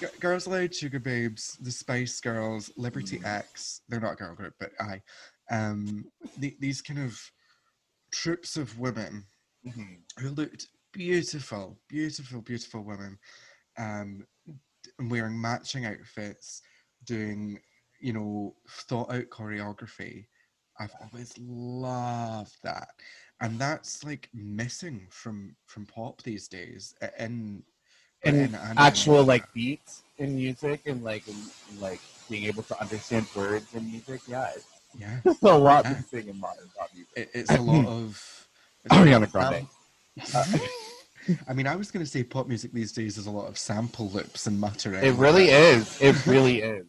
Girls Aloud, Sugababes, the Spice Girls, Liberty X. They're not a girl group, but I. Um, the, these kind of troops of women Mhm. who looked beautiful, beautiful, beautiful women, um, wearing matching outfits, doing, you know, thought out choreography. I've always loved that, and that's like missing from from pop these days. In, And in anime. actual like beats in music and like in, like being able to understand words in music. Yeah, it's yeah, it's a lot Yeah. missing in modern pop music. it, it's a lot of it's a lot Ariana of Grande. sam- I mean, I was going to say pop music these days is a lot of sample loops and muttering. It really is. It really is.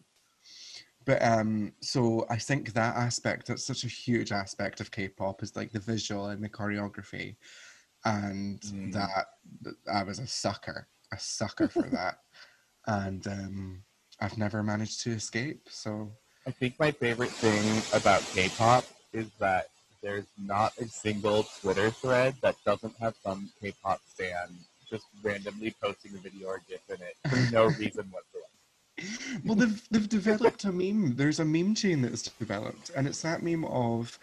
But um, so I think that aspect, that's such a huge aspect of K-pop, is like the visual and the choreography, and Mm. that, that I was a sucker, a sucker for that, and um, I've never managed to escape. So I think my favorite thing about K-pop is that there's not a single Twitter thread that doesn't have some K-pop fan just randomly posting a video or GIF in it for no reason whatsoever. well they've, they've developed a meme there's a meme chain that's developed and it's that meme of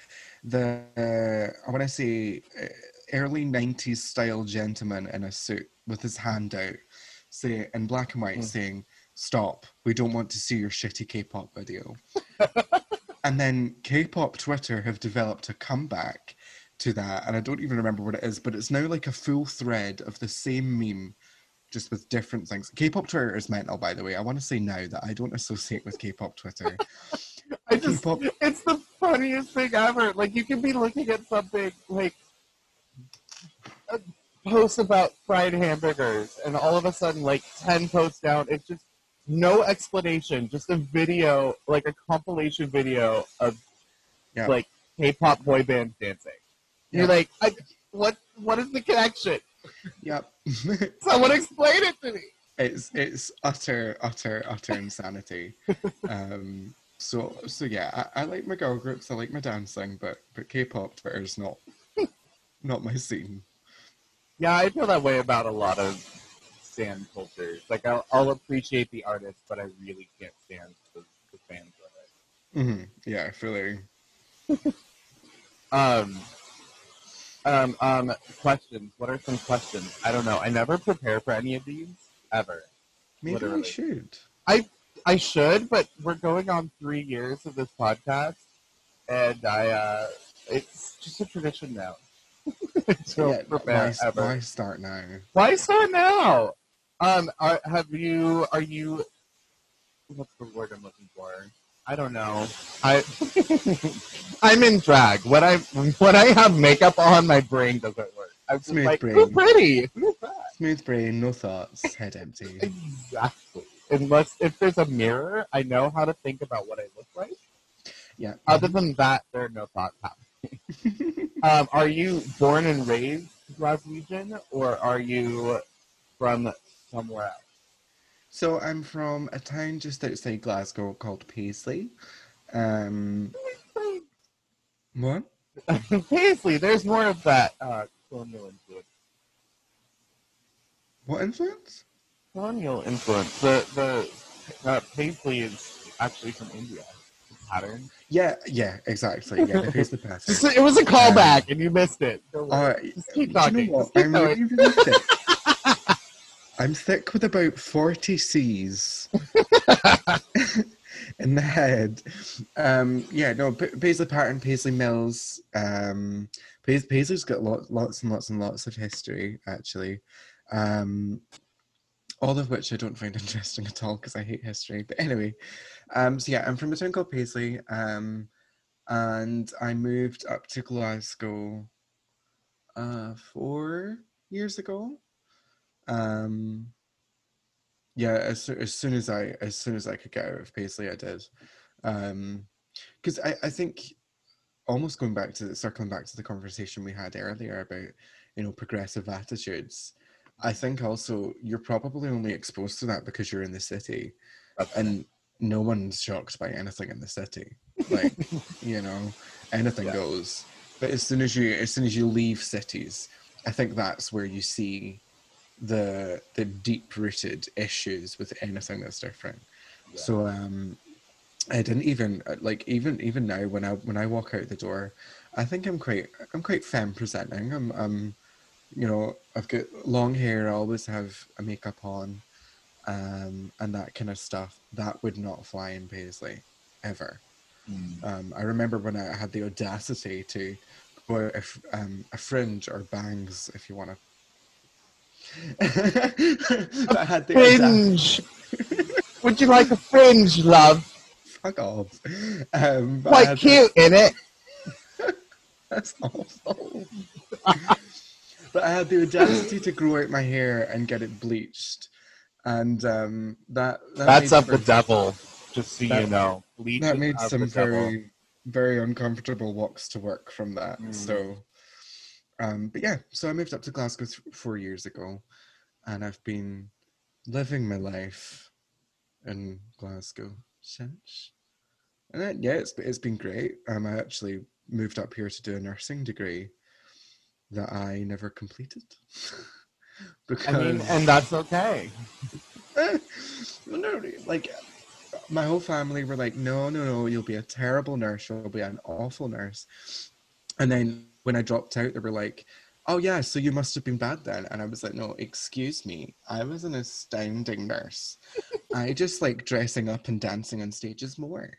the uh, i want to say uh, early 90s style gentleman in a suit with his hand out say in black and white Mm. saying stop we don't want to see your shitty k-pop video and then k-pop twitter have developed a comeback to that and i don't even remember what it is but it's now like a full thread of the same meme just with different things. K-pop Twitter is mental, by the way. I want to say now that I don't associate with K-pop Twitter. I just, K-pop- it's the funniest thing ever. Like you can be looking at something like a post about fried hamburgers, and all of a sudden, like ten posts down, it's just no explanation, just a video, like a compilation video of Yeah. like K-pop boy bands dancing. You're like, I, what? What is the connection? Yep. Someone explain it to me. it's it's utter utter utter insanity. Um, so so yeah, I, I like my girl groups. I like my dancing, but but K-pop Twitter is not not my scene. Yeah, I feel that way about a lot of stan cultures. Like I'll, I'll appreciate the artist, but I really can't stand the, the fans of it. hmm Yeah, fully. Um, um, um, questions. What are some questions? I don't know. I never prepare for any of these ever. Maybe Literally. I should. I I should, but we're going on three years of this podcast, and I, uh, it's just a tradition now. Don't Yeah, prepare why, ever. why start now? Why start now? Um, are, have you? Are you? What's the word I'm looking for? I don't know. I I'm in drag. When I when I have makeup on, my brain doesn't work. I'm just Smooth like, brain. who's pretty? Who's that? Smooth brain, no thoughts, head empty. Exactly. Unless if there's a mirror, I know how to think about what I look like. Yeah. Other than that, there are no thoughts happening. um, are you born and raised Glaswegian, or are you from somewhere else? So I'm from a town just outside Glasgow called Paisley. Um, what? Paisley, there's more of that uh, colonial influence. What influence? Colonial influence. The the uh, Paisley is actually from India. The pattern. Yeah, yeah, exactly. Yeah, the Paisley pattern. It was a callback, and you missed it. Don't worry. Uh, Just keep talking. You know what? Just keep I'm going. really, really thick. I'm thick with about 40 C's in the head. Um, yeah, no, Paisley Pattern, Paisley Mills. Um, Pais- Paisley's got lots, lots and lots and lots of history, actually. Um, all of which I don't find interesting at all because I hate history. But anyway, um, so yeah, I'm from a town called Paisley, um, and I moved up to Glasgow uh, four years ago. Um, yeah, as, as soon as I as soon as I could get out of Paisley, I did. Um, because I, I think almost going back to the, circling back to the conversation we had earlier about you know progressive attitudes. I think also you're probably only exposed to that because you're in the city, and no one's shocked by anything in the city. like you know anything Yeah. goes but as soon as you as soon as you leave cities i think that's where you see the the deep rooted issues with anything that's different Yeah. so um i didn't even uh, like even even now when i when i walk out the door i think i'm quite i'm quite femme presenting i'm i'm you know i've got long hair i always have a makeup on um and that kind of stuff that would not fly in paisley ever Mm. um, I remember when I had the audacity to go out a, f- um, a fringe or bangs, if you want to. I had the. Fringe. Would you like a fringe, love? Fuck off. Um, Quite had the- cute, in it. That's awful. but I had the audacity to grow out my hair and get it bleached, and um, that, that That's up the for- devil. Just so That- you know, Bleach that is made some the devil. very very uncomfortable walks to work from that Mm. so um but yeah so i moved up to glasgow th- four years ago and i've been living my life in glasgow since and then, yeah it's, it's been great um i actually moved up here to do a nursing degree that i never completed because I mean, and that's okay. No, like my whole family were like, no, no, no, you'll be a terrible nurse. You'll be an awful nurse. And then when I dropped out, they were like, oh yeah, so you must have been bad then. And I was like, no, excuse me, I was an astounding nurse. I just like dressing up and dancing on stages more.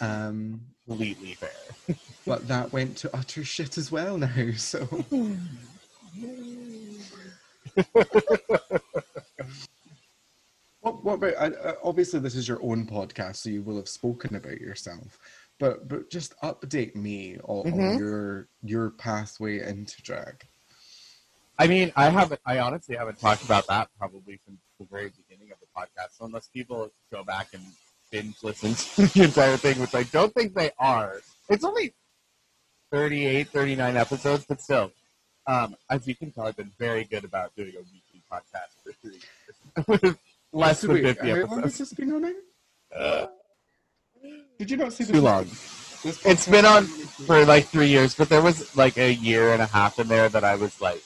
Um, Completely fair. but that went to utter shit as well now. So What, what about? I- obviously, this is your own podcast, so you will have spoken about yourself. But but just update me on, on Mhm. your your pathway into drag. I mean, I haven't. I honestly haven't talked about that probably since the very beginning of the podcast. So unless people go back and binge listen to the entire thing, which I don't think they are. It's only 38, 39 episodes, but still, um, as you can tell, I've been very good about doing a weekly podcast for three years with less So than wait, 50 how long has this been on now? Uh, Did you not see this? too long. this It's been on for like three years, but there was like a year and a half in there that I was like,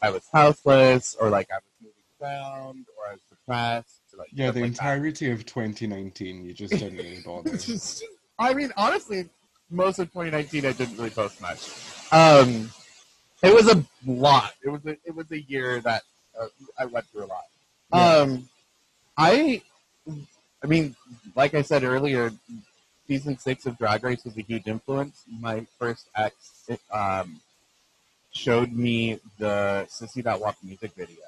I was houseless, or like I was moving around, or I was depressed. Or, like, Yeah, the like that. entirety of 2019, you just didn't really bother. Just- I mean, honestly, most of 2019 I didn't really post much. Um, it was a lot. It was a, it was a year that uh, I went through a lot. Yeah. Um, I, I mean, like I said earlier, season six of Drag Race was a huge influence. My first ex it, um, showed me the Sissy That Walk music video.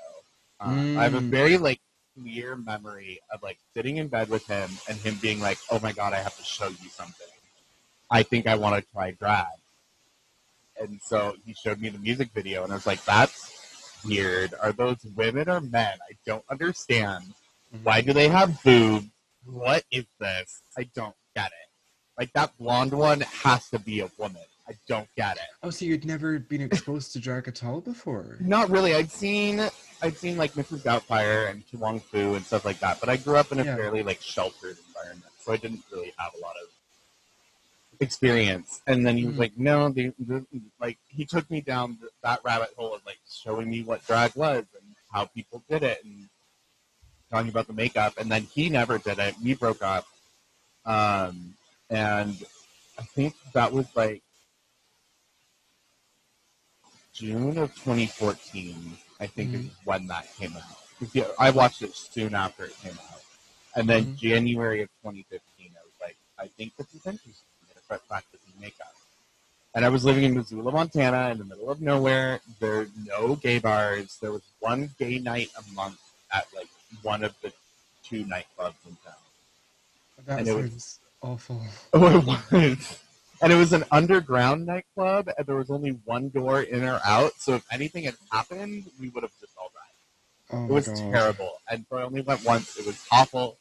Um, I have a Mm. very like clear memory of like sitting in bed with him and him being like, "Oh my god, I have to show you something. I think I want to try drag." And so he showed me the music video, and I was like, "That's weird. Are those women or men? I don't understand. Why do they have boobs? What is this? I don't get it. Like that blonde one has to be a woman. I don't get it. Oh, so you'd never been exposed to drag at all before? Not really. I'd seen I'd seen like Mrs. Doubtfire and Wong Foo and stuff like that, but I grew up in a Yeah. fairly like sheltered environment, so I didn't really have a lot of experience. And then he was Mhm. like, "No, the, the, like he took me down th- that rabbit hole of like showing me what drag was and how people did it and talking about the makeup. And then he never did it. We broke up, um, and I think that was like June of 2014, I think is when that came out. Yeah, I watched it soon after it came out. And then Mhm. January of 2015, I was like, I think this is interesting. I'm going to start practicing makeup. And I was living in Missoula, Montana, in the middle of nowhere. There are no gay bars. There was one gay night a month at like one of the two nightclubs in town. That And it was- awful. Oh, it was. And it was an underground nightclub, and there was only one door in or out. So if anything had happened, we would have just all died. Oh It was God. terrible. And so I only went once. It was awful.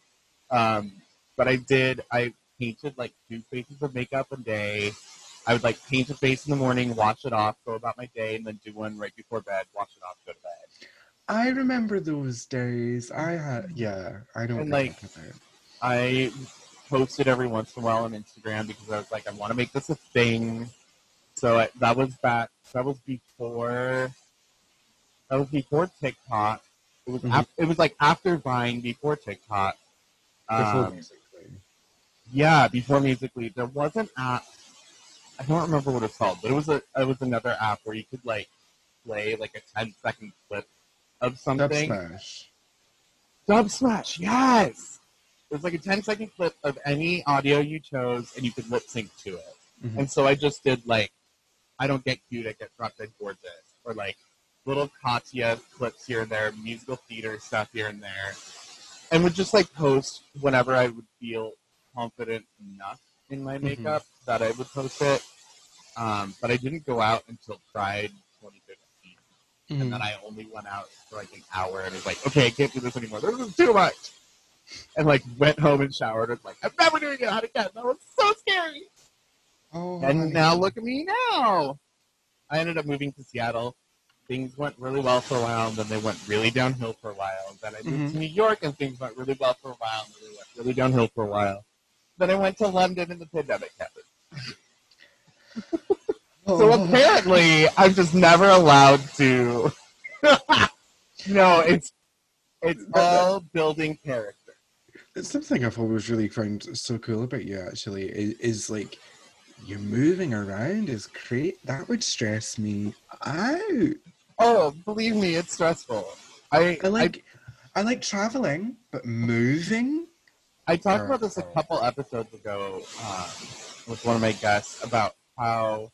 Um, but I did. I painted like two faces of makeup a day. I would like paint a face in the morning, wash it off, go about my day, and then do one right before bed, wash it off, go to bed. I remember those days. I had, yeah, I don't And, like. I post it every once in a while on Instagram because I was like, I want to make this a thing. So I, that was back. That was before. That was before TikTok. It was. Mhm. af- it was like after Vine, before TikTok. Before Um, musically. yeah, before Musical.ly, there was an app. I don't remember what it's called, but it was a. It was another app where you could like play like a 10 second clip of something. Dub. Smash. Dubsmash, yes. It was like a 10 second clip of any audio you chose, and you could lip sync to it. Mhm. And so I just did like, I don't get cute, I get drop dead gorgeous, or like little Katya clips here and there, musical theater stuff here and there, and would just like post whenever I would feel confident enough in my Mhm. makeup that I would post it. Um, but I didn't go out until Pride 2015 Mhm. and then I only went out for like an hour and was like, okay, I can't do this anymore. This is too much. And like went home and showered and like, I'm never doing it again. That was so scary. Oh, And now God. look at me now. I ended up moving to Seattle. Things went really well for a while, and then they went really downhill for a while. Then I moved Mhm. to New York, and things went really well for a while, and then they went really downhill for a while. Then I went to London, and the pandemic happened. So Oh. apparently, I'm just never allowed to. no, it's it's all building character. Something I've always really found so cool about you actually is, is like you're moving around is great. That would stress me out. Oh, believe me, it's stressful. I I like I, like traveling, but moving. I, I talked about this a couple episodes ago um, with one of my guests about how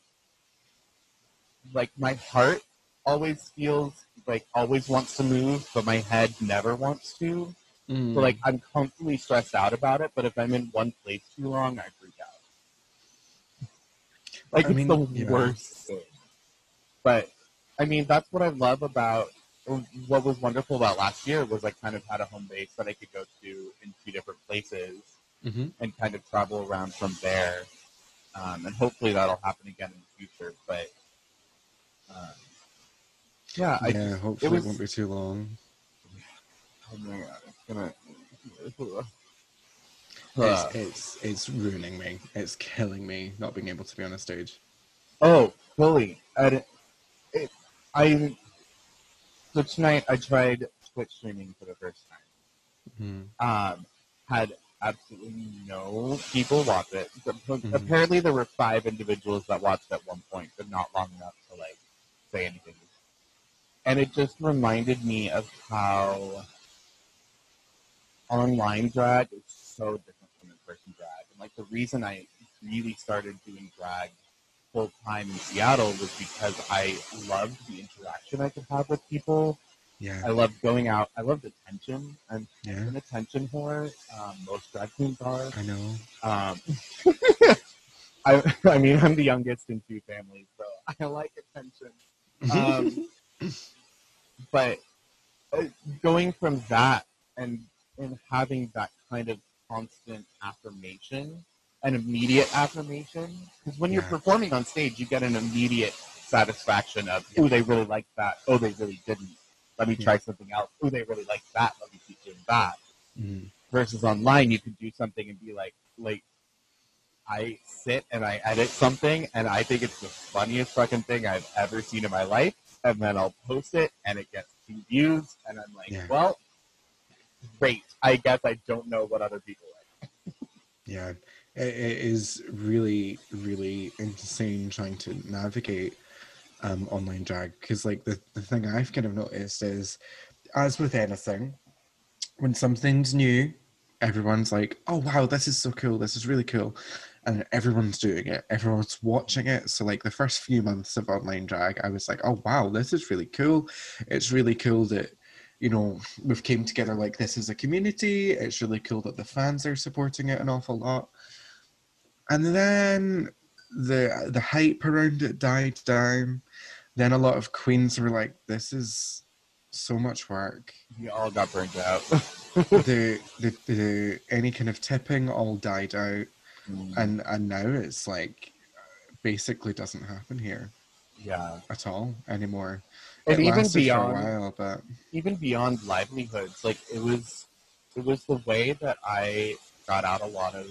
like my heart always feels like always wants to move, but my head never wants to. Mm. So like I'm constantly stressed out about it, but if I'm in one place too long, I freak out. Like I it's mean, the yeah. worst thing. But I mean, that's what I love about what was wonderful about last year was I kind of had a home base that I could go to in two different places Mhm. and kind of travel around from there. Um, and hopefully that'll happen again in the future. But um, yeah, yeah, just, hopefully it it, won't be too long. Oh my god, gonna. It's, it's it's ruining me. It's killing me not being able to be on a stage. Oh, fully. And it, I so tonight I tried Twitch streaming for the first time. Mhm. Um, had absolutely no people watch it. Mhm. Apparently, there were five individuals that watched at one point, but not long enough to like say anything. And it just reminded me of how online drag is so different from in-person drag. And like the reason I really started doing drag full time in Seattle was because I loved the interaction I could have with people. Yeah. I loved going out. I loved attention. I'm yeah, an attention whore. Um, most drag queens are. I know. Um, I, I mean, I'm the youngest in two families, so I like attention. Um, but uh, going from that and and having that kind of constant affirmation, an immediate affirmation, because when you're performing on stage, you get an immediate satisfaction of, oh, they really liked that. Oh, they really didn't. Let me try something else. Oh, they really liked that. Let me keep doing that Mhm. versus online you can do something and be like like I sit and I edit something and I think it's the funniest fucking thing I've ever seen in my life and then I'll post it and it gets views and I'm like, Yeah. well, great. I guess I don't know what other people like. Yeah, it, it is really, really insane trying to navigate um, online drag because, like, the, the thing I've kind of noticed is, as with anything, when something's new, everyone's like, oh, wow, this is so cool, this is really cool. And everyone's doing it, everyone's watching it. So, like, the first few months of online drag, I was like, oh, wow, this is really cool. It's really cool that you know we've came together like this as a community. It's really cool that the fans are supporting it an awful lot. And then the the hype around it died down. Then a lot of queens were like this is so much work. We all got burnt out. the, the the any kind of tipping all died out. Mm. And and now it's like basically doesn't happen here yeah. at all anymore And even beyond while but even beyond livelihoods, like it was it was the way that I got out a lot of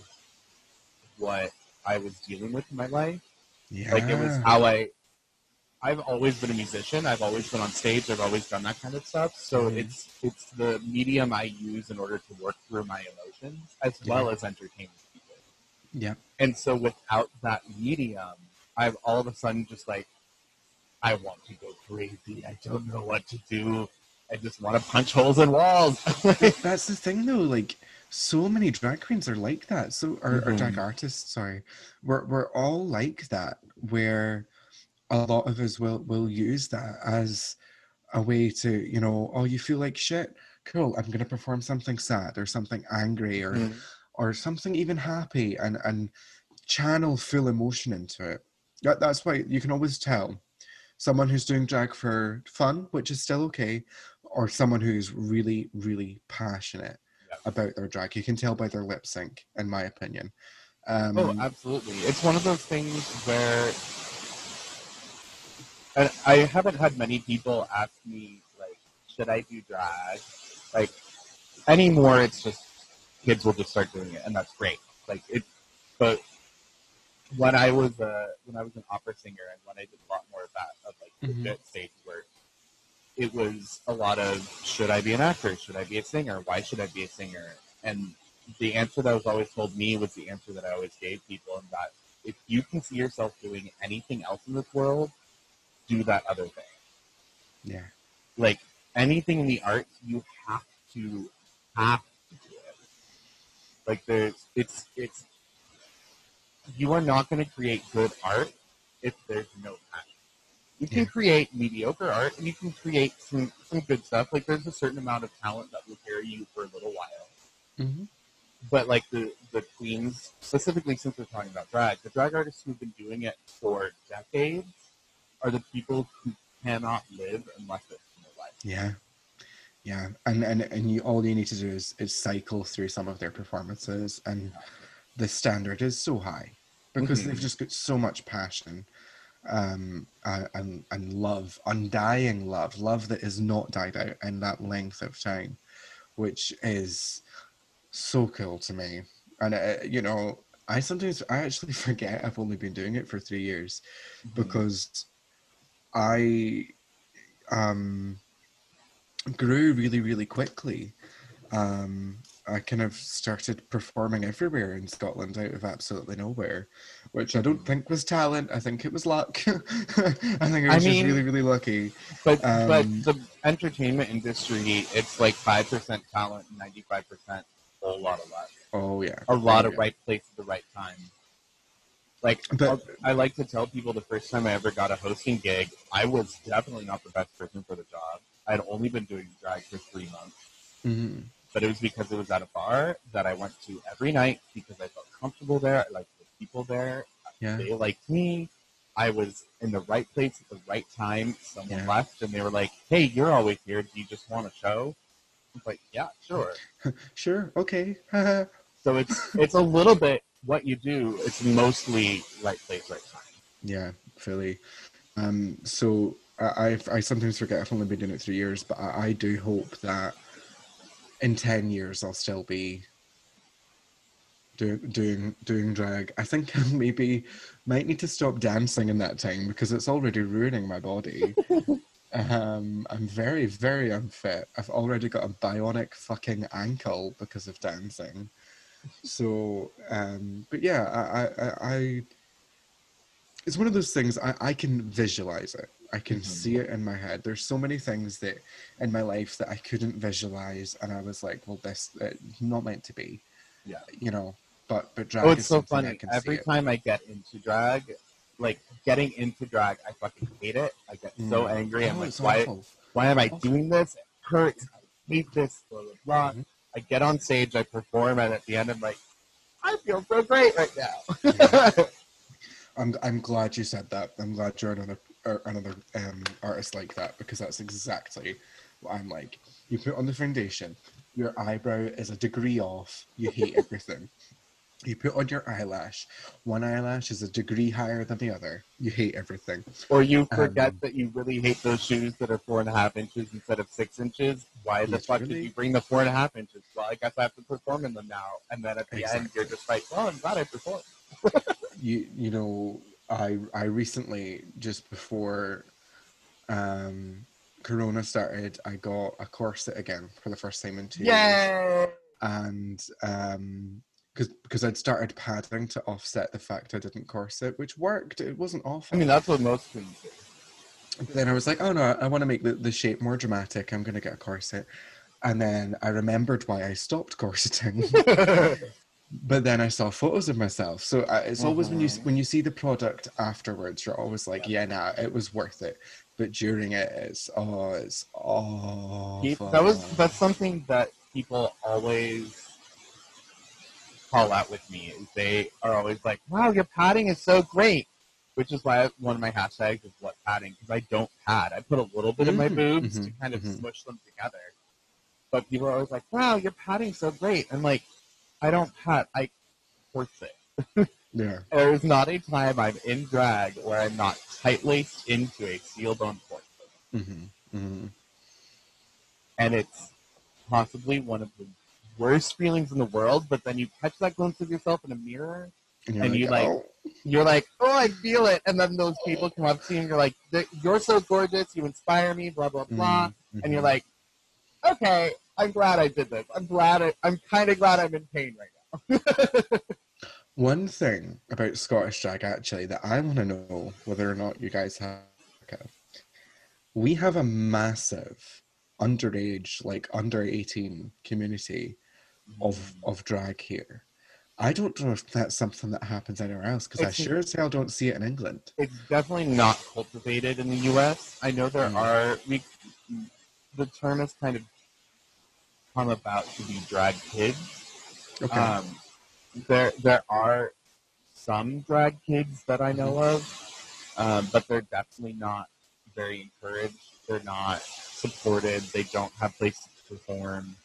what I was dealing with in my life. Yeah. Like it was how I. I've always been a musician. I've always been on stage. I've always done that kind of stuff. So Mhm. it's it's the medium I use in order to work through my emotions as well as entertain people. Yeah. And so without that medium, I've all of a sudden just like, I want to go crazy. I don't know what to do. I just want to punch holes in walls. That's the thing, though. Like, so many drag queens are like that. So, or, or drag Mhm. artists, sorry. We're we're all like that, where a lot of us will will use that as a way to, you know, oh, you feel like shit. Cool. I'm gonna perform something sad or something angry or Mhm. or something even happy and and channel full emotion into it. That, that's why you can always tell someone who's doing drag for fun, which is still okay, or someone who's really, really passionate Yeah. about their drag. You can tell by their lip sync, in my opinion. Um, Oh, absolutely. It's one of those things where and I haven't had many people ask me like, should I do drag? Like anymore it's just kids will just start doing it and that's great. Like it but when I was uh when I was an opera singer and when I did a lot more of that of like Mhm. legit stage work, it was a lot of should I be an actor? Should I be a singer? Why should I be a singer? And the answer that was always told me was the answer that I always gave people, and that if you can see yourself doing anything else in this world, do that other thing. yeah. Like anything in the arts, you have to have to do it. Like there's, it's it's. You are not going to create good art if there's no passion. You can Yeah. create mediocre art, and you can create some some good stuff. Like there's a certain amount of talent that will carry you for a little while hmm but like the the queens specifically since we're talking about drag the drag artists who've been doing it for decades are the people who cannot live unless it's in their life Yeah. Yeah. And and, and you all you need to do is, is cycle through some of their performances and the standard is so high because Mhm. they've just got so much passion um uh, and and love undying love love that is not died out in that length of time which is so cool to me. And uh, you know i sometimes i actually forget i've only been doing it for three years because I um, grew really, really quickly. Um, I kind of started performing everywhere in Scotland out of absolutely nowhere, which I don't think was talent. I think it was luck. I think I I was mean- just really, really lucky. but Um, but the entertainment industry it's like 5% talent 95% a lot of luck Oh yeah, a lot Oh, of yeah. right place at the right time like But- i like to tell people the first time i ever got a hosting gig i was definitely not the best person for the job i'd only been doing drag for three months Mhm. but it was because it was at a bar that I went to every night because I felt comfortable there. I liked people there. Yeah. They liked me. I was in the right place at the right time. Someone Yeah. left and they were like, Hey, you're always here. Do you just want a show? I was like, Yeah, sure. Sure. Okay. So it's it's a little bit what you do. It's mostly right place, right time. Yeah, fully. Um, so I, I sometimes forget I've only been doing it three years, but I, I do hope that in ten years I'll still be doing doing doing drag. I think I maybe might need to stop dancing in that time because it's already ruining my body. um, I'm very very unfit. I've already got a bionic fucking ankle because of dancing. So, um, but yeah, I, I, I, it's one of those things I, I can visualize it. I can Mhm. see it in my head. There's so many things that in my life that I couldn't visualize, and I was like, "Well, this it's not meant to be," Yeah. you know. But but drag Oh, is it's so funny. Every it. time I get into drag, like getting into drag, I fucking hate it. I get so Mm. angry. I'm Oh, like, why? awful. why am I Awful. doing this? It hurts. I hate this. Blah, blah, blah. Mhm. I get on stage, I perform, and at the end, I'm like, I feel so great right now. I'm I'm glad you said that. I'm glad you're another or another um, artist like that because that's exactly what I'm like. You put on the foundation, your eyebrow is a degree off. You hate everything. You put on your eyelash, one eyelash is a degree higher than the other. You hate everything. or you forget Um, that you really hate those shoes that are four and a half inches instead of six inches. Why the fuck did you bring the four and a half inches? Well, I guess I have to perform in them now. And then at the end, you're just like, well, I'm glad I performed. you you know I I recently just before um Corona started, I got a corset again for the first time in two years, and um because because I'd started padding to offset the fact I didn't corset, which worked. It wasn't awful. I mean, that's what most people do. But then I was like, oh no, I want to make the, the shape more dramatic. I'm gonna get a corset. And then I remembered why I stopped corseting. but then I saw photos of myself. So uh, it's always when you Mhm. when you see the product afterwards, you're always like, yeah, nah, it was worth it. But during it, it's oh, it's awful. that was that's something that people always call out with me is they are always like, "Wow, your padding is so great," which is why one of my hashtags is "what padding" because I don't pad. I put a little bit in my boobs to mhm, kind of mhm. smush them together. But people are always like, "Wow, your padding's so great." I'm like, I don't pad. I corset. yeah. There is not a time I'm in drag where I'm not tight laced into a sealed on corset. hmm hmm and it's possibly one of the worst feelings in the world. But then you catch that glimpse of yourself in a mirror, And, And you, like, oh, you're like, "Oh, I feel it!" And then those people come up to you and you're like, "You're so gorgeous, you inspire me," blah blah blah. mhm, And you're mhm. like, "Okay, I'm glad I did this. I'm glad. I, I'm kind of glad I'm in pain right now." One thing about Scottish drag actually that I want to know whether or not you guys have. okay. We have a massive underage, like under 18 community of of drag here. I don't know if that's something that happens anywhere else because I sure as hell don't see it in England. It's definitely not cultivated in the U.S. I know there Mm. are we. The term has kind of come about to be drag kids. Okay. Um, there there are some drag kids that I know of, um, but they're definitely not very encouraged. They're not supported. They don't have places to perform.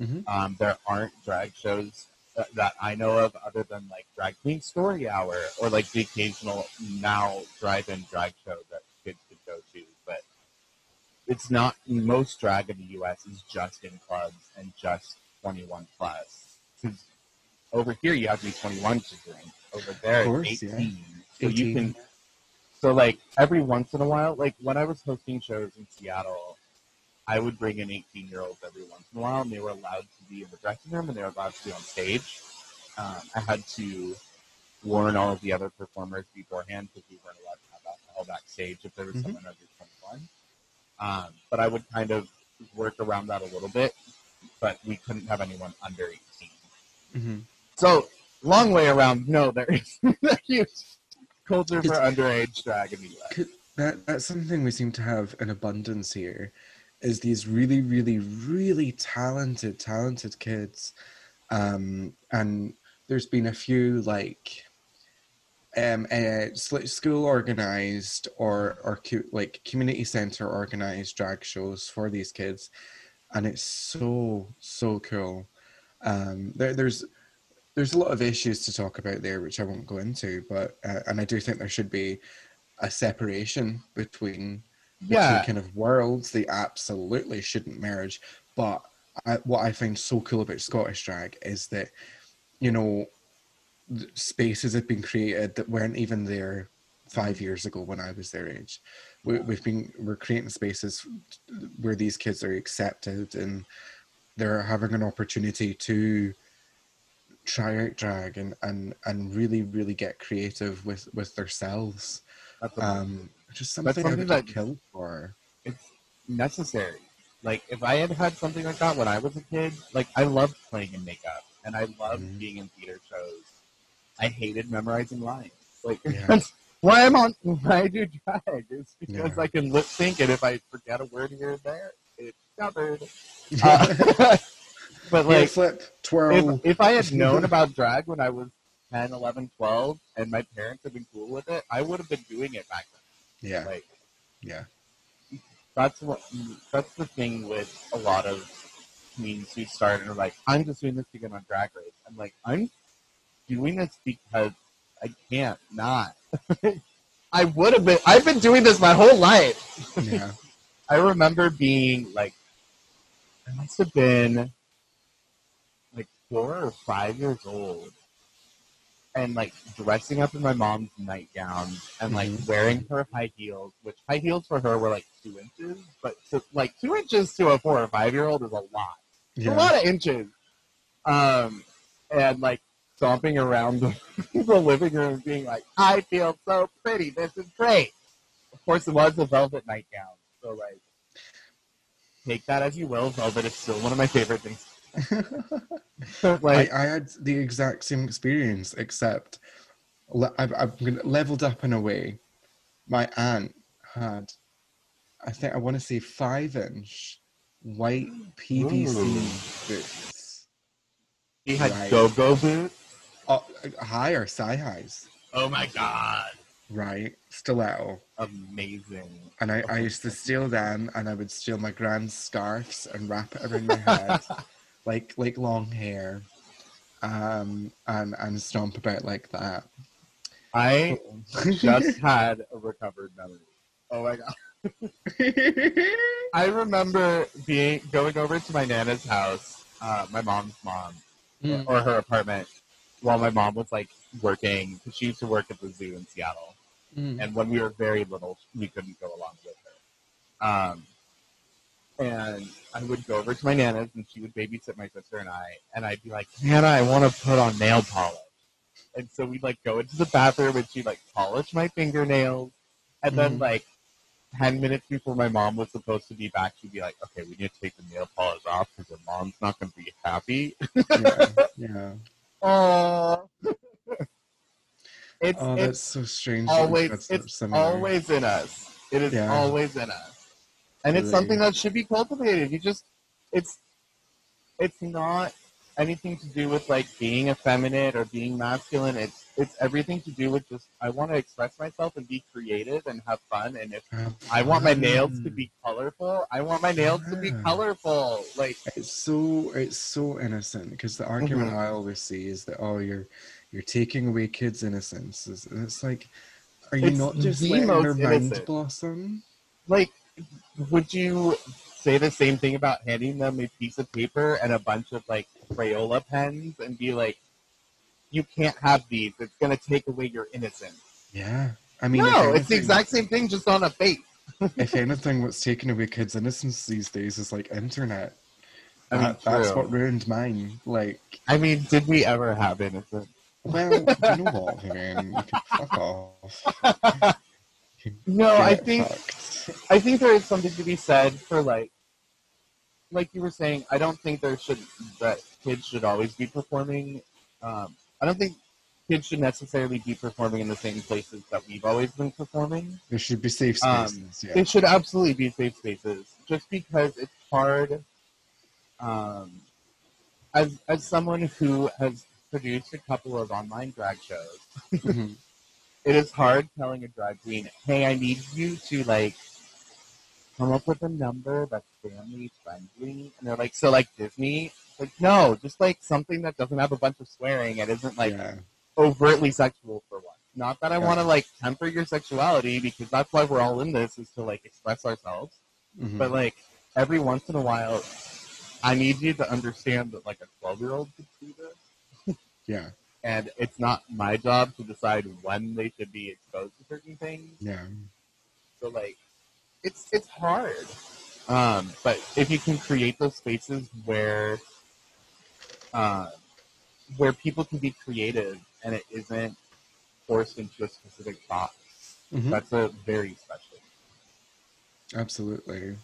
Mhm. Um, there aren't drag shows that, that I know of other than like Drag Queen Story Hour or like the occasional now drive-in drag show that kids could go to, but it's not most drag in the U.S. is just in clubs and just 21 plus. 'Cause over here you have to be 21 to drink. Over there course, it's yeah. 18. So you can. So like every once in a while, like when I was hosting shows in Seattle, I would bring in 18 year olds every once in a while, and they were allowed to be in the dressing room and they were allowed to be on stage. Um, I had to warn all of the other performers beforehand because we weren't allowed to have alcohol backstage if there was Mhm. someone under 21. Um, but I would kind of work around that a little bit, but we couldn't have anyone under 18. Mhm. So, long way around, no, there is a huge culture for underage drag in the US. Could- That that's something we seem to have in abundance here, is these really, really, really talented, talented kids, um, and there's been a few like, um, uh, school organized or or like community center organized drag shows for these kids, and it's so so cool. Um, there, there's there's a lot of issues to talk about there, which I won't go into, but uh, and I do think there should be a separation between Yeah. two kind of worlds. They absolutely shouldn't merge. But I, what I find so cool about Scottish drag is that, you know, spaces have been created that weren't even there five years ago when I was their age. We, we've been we're creating spaces where these kids are accepted and they're having an opportunity to try out drag and and and really really get creative with with themselves um which is That's something, something that- killed for it's necessary. Like if I had had something like that when I was a kid, like I loved playing in makeup and I loved Mhm. being in theater shows. I hated memorizing lines. Like Yeah. that's why I'm on why I do drag. is because Yeah. I can lip sync and if I forget a word here and there, it's covered. Uh, but like like flip twirl if, if I had known about drag when I was 10, 11, 12, and my parents had been cool with it, I would have been doing it back then. Yeah Like yeah that's what that's the thing with a lot of queens who start and are like, I'm just doing this to get on drag race. I'm like, I'm doing this because I can't not. I would have been I've been doing this my whole life. yeah I remember being like I must have been like four or five years old. And like dressing up in my mom's nightgown and like Mhm. wearing her high heels, which high heels for her were like two inches, but to, like two inches to a four or five year old is a lot. It's a lot of inches. Um, and like stomping around the, the living room, being like, "I feel so pretty. This is great." Of course, it was a velvet nightgown, so like, take that as you will. Velvet is still one of my favorite things. I, like, I had the exact same experience, except le- I've, I've been leveled up in a way. My aunt had, I think I want to say five inch white PVC boots. he had right. go-go boots. Oh, higher, thigh highs, Oh my god, right? Stiletto. amazing! And I, I used to steal them and I would steal my grand's scarves and wrap it around my head, like like long hair. Um and, and stomp about like that. I just had a recovered memory. Oh my god. I remember being going over to my nana's house, uh, my mom's mom, Mm. or her apartment, while my mom was like working. 'cause she used to work at the zoo in Seattle, Mm. and when we were very little, we couldn't go along with her. Um, and I would go over to my nana's, and she would babysit my sister and I, and I'd be like, "Nana, I want to put on nail polish." And so we'd like go into the bathroom, and she'd like polish my fingernails, and then Mhm. like. 10 minutes before my mom was supposed to be back, she'd be like, okay, we need to take the nail polish off because your mom's not going to be happy. yeah, yeah. Oh, it's Oh, it's that's so strange. always it's similar- always in us. It is Yeah. always in us, and it's something that should be cultivated. You just it's it's not anything to do with like being effeminate or being masculine. It's it's everything to do with just I want to express myself and be creative and have fun. And if I want my nails to be colorful, I want my nails to be colorful. Like It's so it's so innocent because the argument Mhm. I always see is that oh you're you're taking away kids' innocence. It's- And it's like, are you It's not just letting their mind blossom? like would you say the same thing about handing them a piece of paper and a bunch of like Crayola pens and be like, you can't have these. It's gonna take away your innocence. Yeah. I mean, no, it's the exact same thing, just on a face. if anything, what's taking away kids' innocence these days is like internet. I mean, That- that's what ruined mine. Like, I mean, did we ever have innocence? well, you know what, Vivien? You can fuck off. No, I think fucked. I think there is something to be said for like, like you were saying. I don't think there should that kids should always be performing. Um, I don't think kids should necessarily be performing in the same places that we've always been performing. There should be safe Um, spaces. They yeah. should absolutely be safe spaces, just because it's hard. Um, as as someone who has produced a couple of online drag shows, Mhm. it is hard telling a drag queen, "Hey, I need you to like come up with a number that's family friendly," and they're like, "So like Disney." Like no, just like something that doesn't have a bunch of swearing and isn't like yeah. overtly sexual for once. Not that I Yeah. want to like temper your sexuality because that's why we're all in this is to like express ourselves. Mhm. But like every once in a while, I need you to understand that like a twelve year old could see this, yeah. and it's not my job to decide when they should be exposed to certain things. Yeah. So like, it's it's hard. Um, but if you can create those spaces where, uh, where people can be creative and it isn't forced into a specific box, Mhm. that's a very special. Absolutely.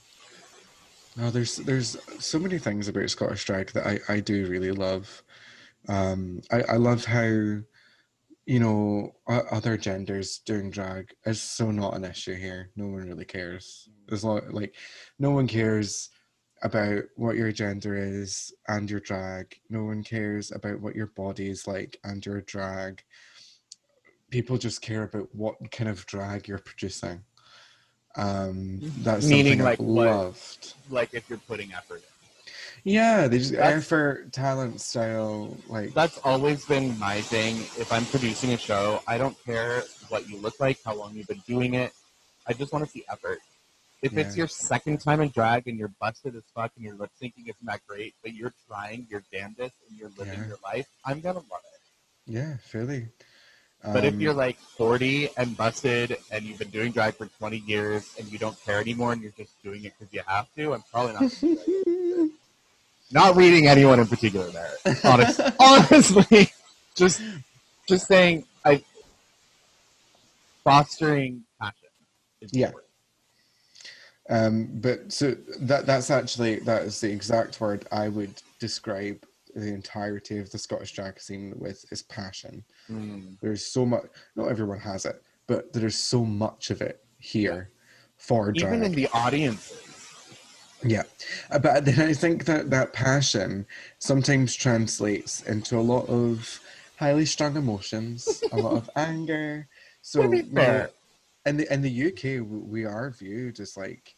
No, there's there's so many things about Scottish drag that I, I do really love. Um, I, I love how, you know, other genders doing drag is so not an issue here. No one really cares. There's a lot, like, no one cares about what your gender is and your drag. No one cares about what your body is like and your drag. People just care about what kind of drag you're producing. Um, that's Meaning, something like, I've what- loved. Like if you're putting effort in. Yeah, they just That's- effort, talent, style, like That's always been my thing. If I'm producing a show, I don't care what you look like, how long you've been doing it. I just want to see effort. If it's your second time in drag and you're busted as fuck and your lip syncing isn't that great, but you're trying your damnedest and you're living Yeah. your life, I'm gonna love it. Yeah, fairly. But if Um, you're like 40 and busted and you've been doing drag for 20 years and you don't care anymore and you're just doing it because you have to, I'm probably not. Not reading anyone in particular there. Honest, honestly, just just saying, I fostering passion. Is Yeah. important. Um, but so that that's actually that is the exact word I would describe the entirety of the Scottish drag scene with is passion. Mm. There's so much. Not everyone has it, but there's so much of it here for drag. Even in the audiences. Yeah, Uh, but then I think that that passion sometimes translates into a lot of highly strung emotions, a lot of anger. So To be you know, fair. in the in the UK, we are viewed as like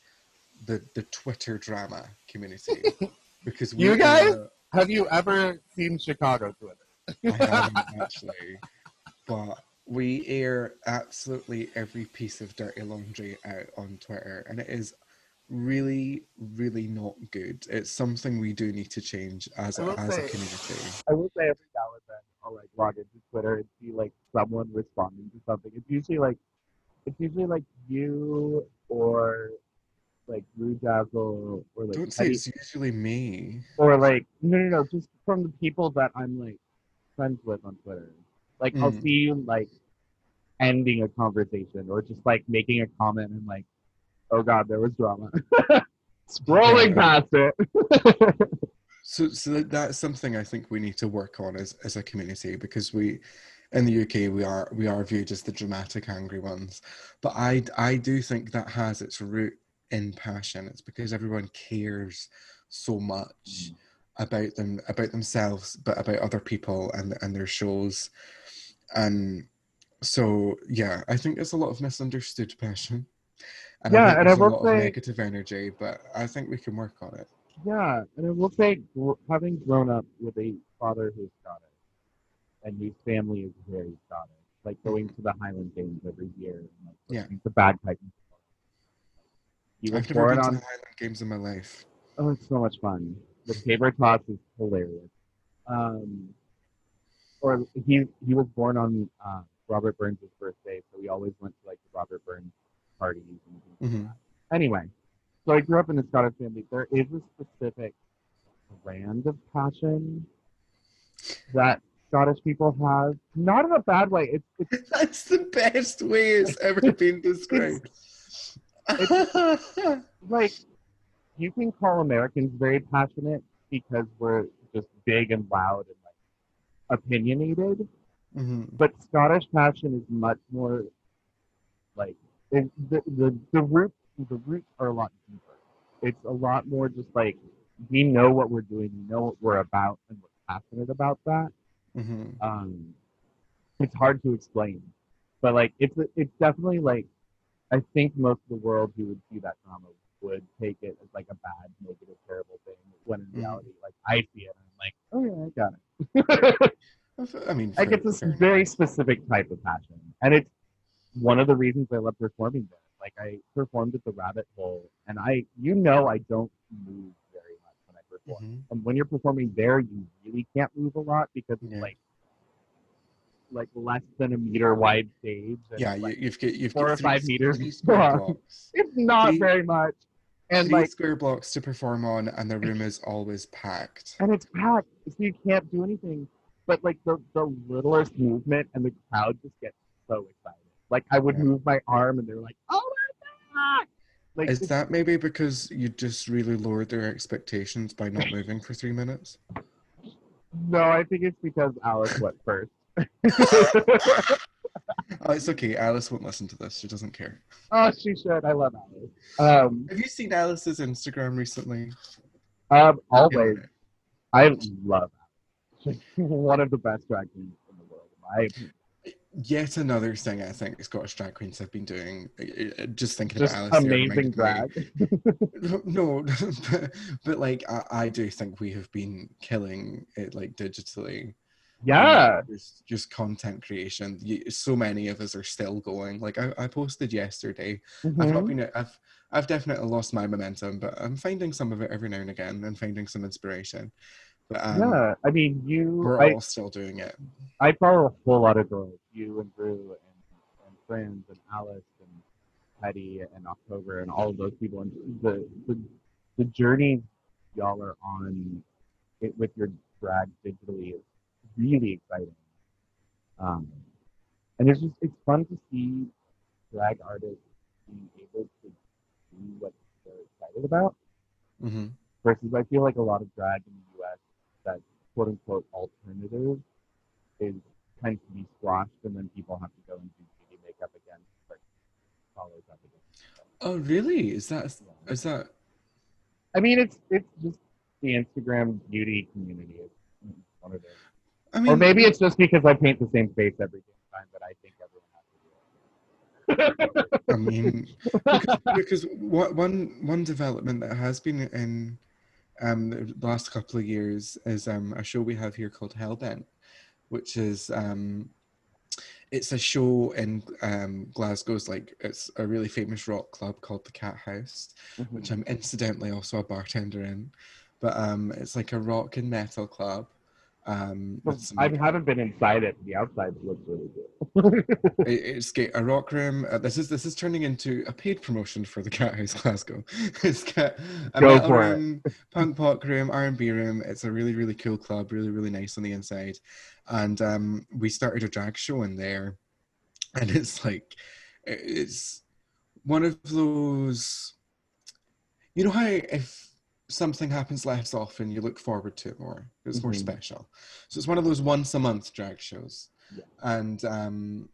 the the Twitter drama community because we You guys? are- Have you ever seen Chicago Twitter? I haven't actually, but we air absolutely every piece of dirty laundry out on Twitter, and it is really, really not good. It's something we do need to change as a, as a community. I will say every now and then I'll like log into Twitter and see like someone responding to something. It's usually like it's usually like you or like Blue Dazzle or like Don't say it's usually me. or like no no no just from the people that I'm like friends with on Twitter. Like I'll Mm. see you like ending a conversation or just like making a comment and like oh god there was drama. Scrolling past it. So, so that- that's something I think we need to work on as, as a community because we, in the UK, we are we are viewed as the dramatic, angry ones. But I I do think that has its root in passion. It's because everyone cares so much mm. about them about themselves, but about other people and and their shows, and so yeah, I think there's a lot of misunderstood passion. And Yeah, I and I will lot say- of negative energy, but I think we can work on it. Yeah, and I will say, having grown up with a father who's Scottish, and whose family is very Scottish, like going to the Highland Games every year, and like Yeah. listening to bagpipe. music. He was I've never been to on. the Highland Games in my life. Oh, it's so much fun. The caber toss is hilarious. Um, or he he was born on uh, Robert Burns' birthday, so we always went to like the Robert Burns parties and things like Mhm. that. Anyway, so I grew up in a Scottish family. There is a specific brand of passion that Scottish people have, not in a bad way. It's it's That's the best way it's ever been described. like you can call Americans very passionate because we're just big and loud and like opinionated, Mhm. but Scottish passion is much more like it, the, the the roots the roots are a lot deeper. It's a lot more just like we know what we're doing, we know what we're about, and we're passionate about that. Mhm. Um, it's hard to explain, but like it's it's definitely like I think most of the world who would see that drama would take it as like a bad, negative, terrible thing. When in Mhm. reality, like I see it, and I'm like, oh yeah, I got it. I mean, like fair- it's this enough. very specific type of passion, and it's one of the reasons I love performing there. Like I performed at the Rabbit Hole, and I, you know, I don't move very much when I perform. Mhm. And when you're performing there, you really can't move a lot because it's Yeah. like like less than a meter wide stage. and, Yeah, like, you've got you've four got or three, five meters three square blocks. it's not three- very much. And three like square blocks to perform on, and the room is always packed. and it's packed, so you can't do anything. But like the the littlest movement, and the crowd just gets so excited. Like I would Yeah. move my arm, and they're like, "Oh my god!" Like Is that maybe because you just really lowered their expectations by not moving for three minutes? no, I think it's because Alice went first. Oh, it's okay. Alice won't listen to this. She doesn't care. oh, she should. I love Alice. Um, Have you seen Alice's Instagram recently? um, Yeah. always. I love Alice. She's one of the best drag queens in the world. opinion. Yet another thing I think Scottish drag queens have been doing. uh, uh, Just thinking Just about Alice. amazing drag. No, but, but like I, I do think we have been killing it like digitally. Yeah. Um, just, just content creation. You, so many of us are still going. Like I, I posted yesterday. I've not Mhm. been. I've I've definitely lost my momentum, but I'm finding some of it every now and again and finding some inspiration. Um, yeah, I mean, you. We're I, all still doing it. I follow a whole lot of girls. You and Drew and, and friends and Alice and Hetty and October and all of those people. And the the, the journey y'all are on it with your drag digitally is really exciting. Um, and it's just it's fun to see drag artists being able to do what they're excited about. Mm-hmm. Versus, I feel like a lot of drag in the U.S. that quote unquote alternative is tends to be squashed, and then people have to go and do beauty makeup again, like follows up again. Oh, really? Is that is that? I mean, it's it's just the Instagram beauty community. It's one of those. I mean, or maybe it's just because I paint the same face every time that I think everyone has to do it. I mean, because, because what, one one development that has been in um, the last couple of years is um, a show we have here called Hellbent, which is um, it's a show in um, Glasgow's like it's a really famous rock club called the Cathouse, mm-hmm. which I'm incidentally also a bartender in. But um, it's like a rock and metal club. Um, I haven't been inside it. The outside looks really good. it, it's a rock room. Uh, this is this is turning into a paid promotion for the Cathouse Glasgow. it's got a Go metal room, it. punk pop room, R and B room. It's a really really cool club. Really really nice on the inside. And um, we started a drag show in there, and it's like it's one of those. You know how if something happens less often, you look forward to it more. It's mm-hmm. more special. So it's one of those once a month drag shows, yeah. and um,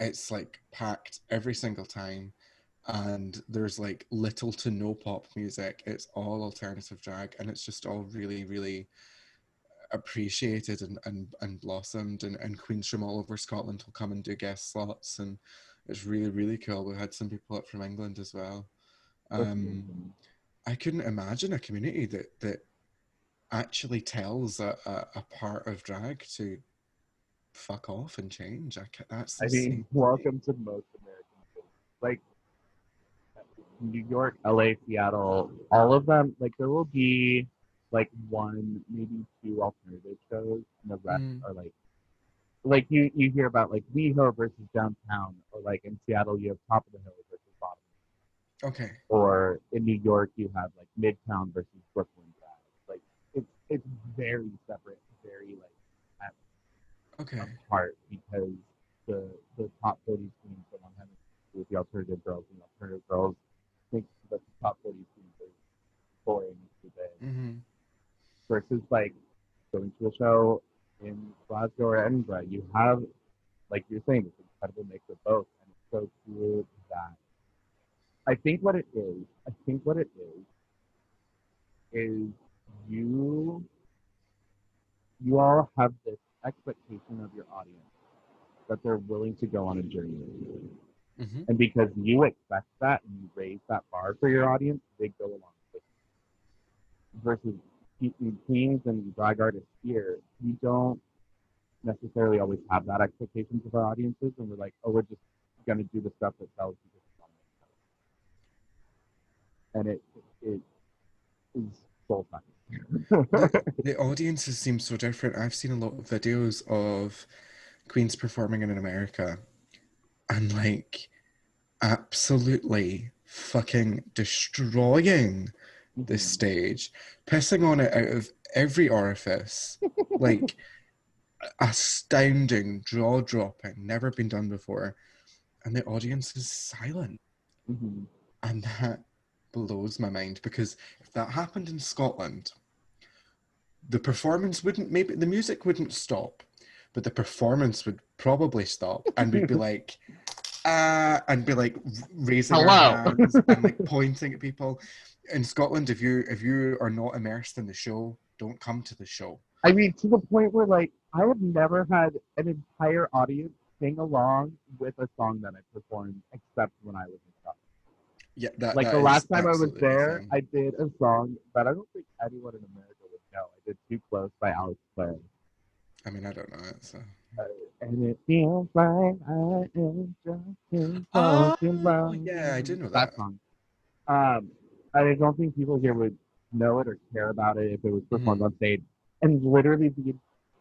it's like packed every single time. And there's like little to no pop music. It's all alternative drag, and it's just all really, really appreciated and, and, and blossomed. And, and queens from all over Scotland will come and do guest slots, and it's really, really cool. We had some people up from England as well. Um, I couldn't imagine a community that that actually tells a, a, a part of drag to fuck off and change. I that's. I mean, welcome to most American shows. Like New York, LA, Seattle, all of them. Like there will be like one, maybe two alternative shows, and the rest mm. are like. Like you, you hear about like WeHo versus downtown, or like in Seattle you have Top of the Hill Okay. Or in New York, you have like Midtown versus Brooklyn Drive. Like it's it's very separate, very like at, okay apart because the the top forty teams that I'm having with the alternative girls and the alternative girls think that the top forty teams are boring stupid. Mm-hmm. Versus like going to a show in Glasgow or Edinburgh, you have like you're saying, this incredible mix of both, and it's so cool that I think what it is, I think what it is, is you you all have this expectation of your audience that they're willing to go on a journey with you. Mm-hmm. And because you expect that and you raise that bar for your audience, they go along with you. Versus teams and drag artists here, we don't necessarily always have that expectations of our audiences, and we're like, oh, we're just going to do the stuff that sells and it it is soul the, the audiences seem so different. I've seen a lot of videos of queens performing in America, and like absolutely fucking destroying the mm-hmm. stage, pissing on it out of every orifice, like astounding, jaw dropping, never been done before, and the audience is silent, mm-hmm. and that blows my mind because if that happened in Scotland, the performance wouldn't maybe the music wouldn't stop, but the performance would probably stop, and we'd be like, uh, and be like raising Hello. our hands and like pointing at people. In Scotland, if you if you are not immersed in the show, don't come to the show. I mean, to the point where like I have never had an entire audience sing along with a song that I performed, except when I was in. Yeah, that, like that the last time I was there, insane. I did a song that I don't think anyone in America would know. I did "Too Close" by Alex Clare. I mean, I don't know it, so. Uh, and it feels like I am just oh, yeah, I did know that. that song. Um, I don't think people here would know it or care about it if it was performed mm-hmm. on stage. and literally the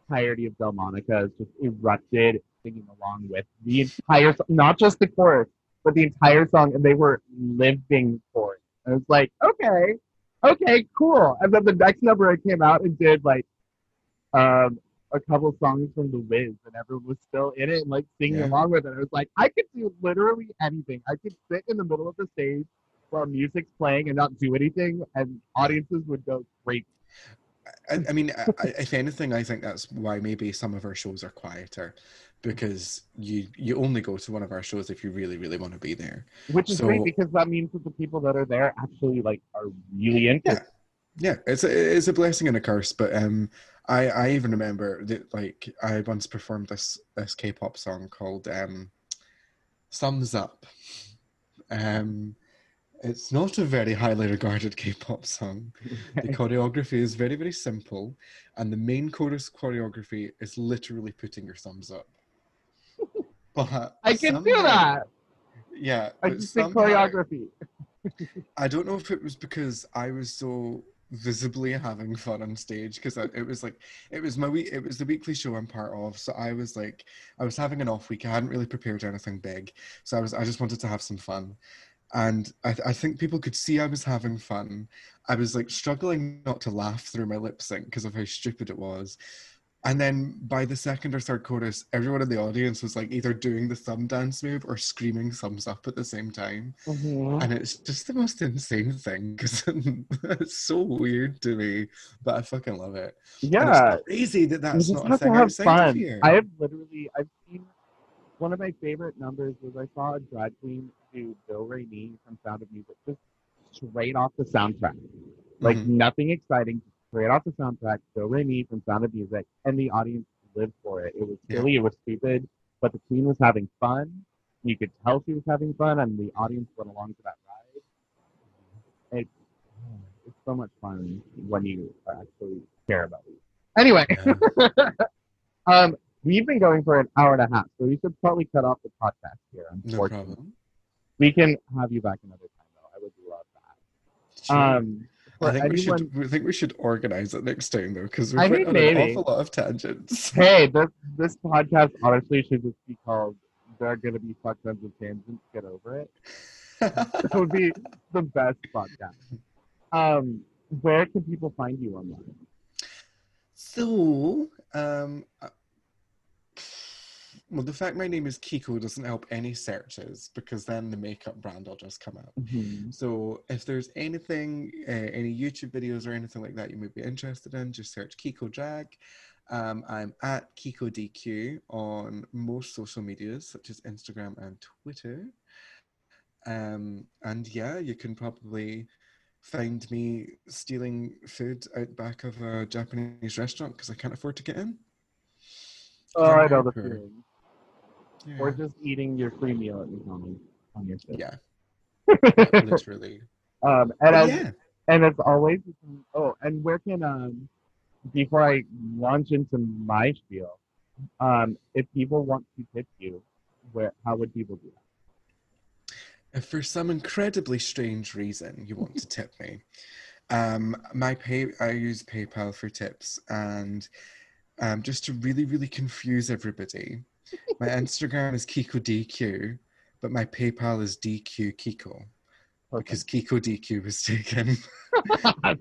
entirety of Delmonica is just erupted singing along with the entire not just the chorus, but the entire song, and they were living for it. I was like, okay, okay, cool. And then the next number I came out and did like um a couple songs from The Wiz, and everyone was still in it and like singing Yeah. along with it. I was like, I could do literally anything. I could sit in the middle of the stage while music's playing and not do anything, and audiences would go crazy. I, I mean, I, I- if anything, I think that's why maybe some of our shows are quieter, because you you only go to one of our shows if you really really want to be there. Which is So- great because that means that the people that are there actually like are really into it. Yeah, it's a, it's a blessing and a curse. But um, I I even remember that like I once performed this this K-pop song called um, "Thumbs Up." Um, it's not a very highly regarded K-pop song. The choreography is very very simple, and the main chorus choreography is literally putting your thumbs up. But I can do that. Yeah, I just think choreography. I don't know if it was because I was so visibly having fun on stage because it was like it was my week it was the weekly show I'm part of so I was like I was having an off week I hadn't really prepared anything big so I was I just wanted to have some fun and I, I think people could see I was having fun I was like struggling not to laugh through my lip sync because of how stupid it was and then by the second or third chorus everyone in the audience was like either doing the thumb dance move or screaming thumbs up at the same time Mhm. and it's just the most insane thing because it's so weird to me, but I fucking love it. Yeah, it's crazy that that's not a thing have fun. here. I have literally, I've seen one of my favorite numbers was I saw a drag queen do Re Mi from Sound of Music, just straight off the soundtrack. Like Mhm. nothing exciting, straight off the soundtrack, Do Re Mi from Sound of Music, and the audience lived for it. It was Yeah. silly, it was stupid, but the queen was having fun. You could tell she was having fun, and the audience went along to that ride. It's, it's so much fun when you actually care about it. Anyway, Yeah, um, we've been going for an hour and a half, so we should probably cut off the podcast here. Unfortunately, problem. we can have you back another time, though. I would love that. Sure. Um, I think we should. I think we should organize it next time though, because we've went on an awful lot of tangents. hey, this this podcast honestly should just be called "They're Gonna Be Fuck Tons of Tangents." Get over it. That would be the best podcast. Um, where can people find you online? so, um, well, the fact my name is Kiko doesn't help any searches because then the makeup brand will just come up. So if there's anything, uh, any YouTube videos or anything like that you might be interested in, just search Kiko Drag. Um, I'm at Kiko DQ on most social medias such as Instagram and Twitter. Um, and yeah, you can probably find me stealing food out back of a Japanese restaurant because I can't afford to get in. Oh, I know the feeling. Yeah, Or just eating your free meal at McDonald's on your shift. yeah literally. um, and But as, yeah. and as always, oh, and where can um, before I launch into my spiel, um, if people want to tip you, where how would people do that? If for some incredibly strange reason you want to tip me, um, my pay I use PayPal for tips, and um, just to really really confuse everybody, my Instagram is Kiko DQ, but my PayPal is DQ Kiko because Kiko DQ was taken.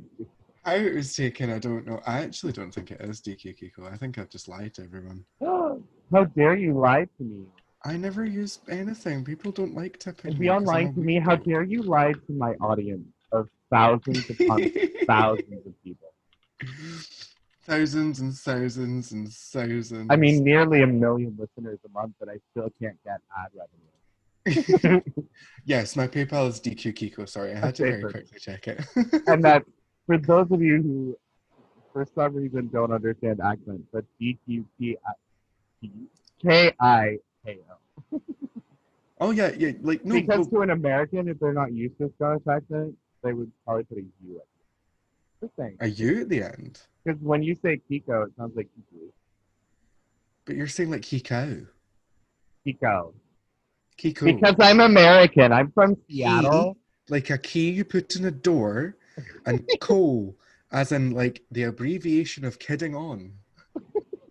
How it was taken, I don't know. I actually don't think it is DQ Kiko. I think I've just lied to everyone. how dare you lie to me? I never use anything. People don't like tipping. Be me 'cause I'm online to me. How dare you lie to my audience of thousands upon thousands of people? thousands and thousands and thousands. I mean, nearly a million listeners a month, but I still can't get ad revenue. yes, my PayPal is DQ Kiko. Sorry, I had to very quickly check it. and that for those of you who for some reason don't understand accent, but D Q T K I K O. oh yeah, yeah. Like no, because well, to an American, if they're not used to Scottish accent, they would probably put a U at are you at the end? Because when you say Kiko, it sounds like Kiku. But you're saying like Kiko. Kiko. Kiko. Because I'm American. I'm from Seattle. like a key you put in a door, and co as in like the abbreviation of kidding on.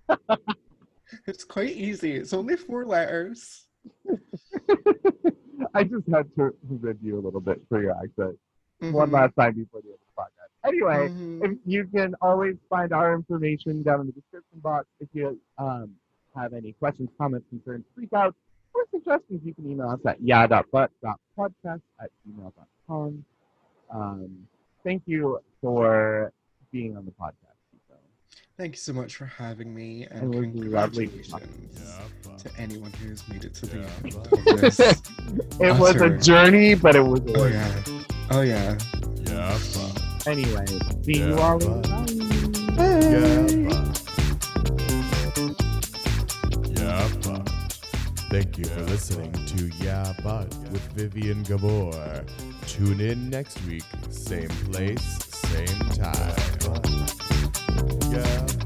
it's quite easy. It's only four letters. I just had to review you a little bit for your accent one Mhm. last time before the end of the podcast. Anyway, Mhm. if you can always find our information down in the description box. If you um, have any questions, comments, concerns, freak out, or suggestions, you can email us at yeah.butt.podcast at gmail.com. Um, thank you for being on the podcast. So, Thank you so much for having me, and was congratulations Yeah, to anyone who's made it to the end but- of this. it was a journey, but it was Oh worth yeah, oh yeah. Yeah, but. Anyway, see you all. Yeah, but. Thank you for listening to Yeah But with Vivien Gabor. Tune in next week, same place, same time. Yeah.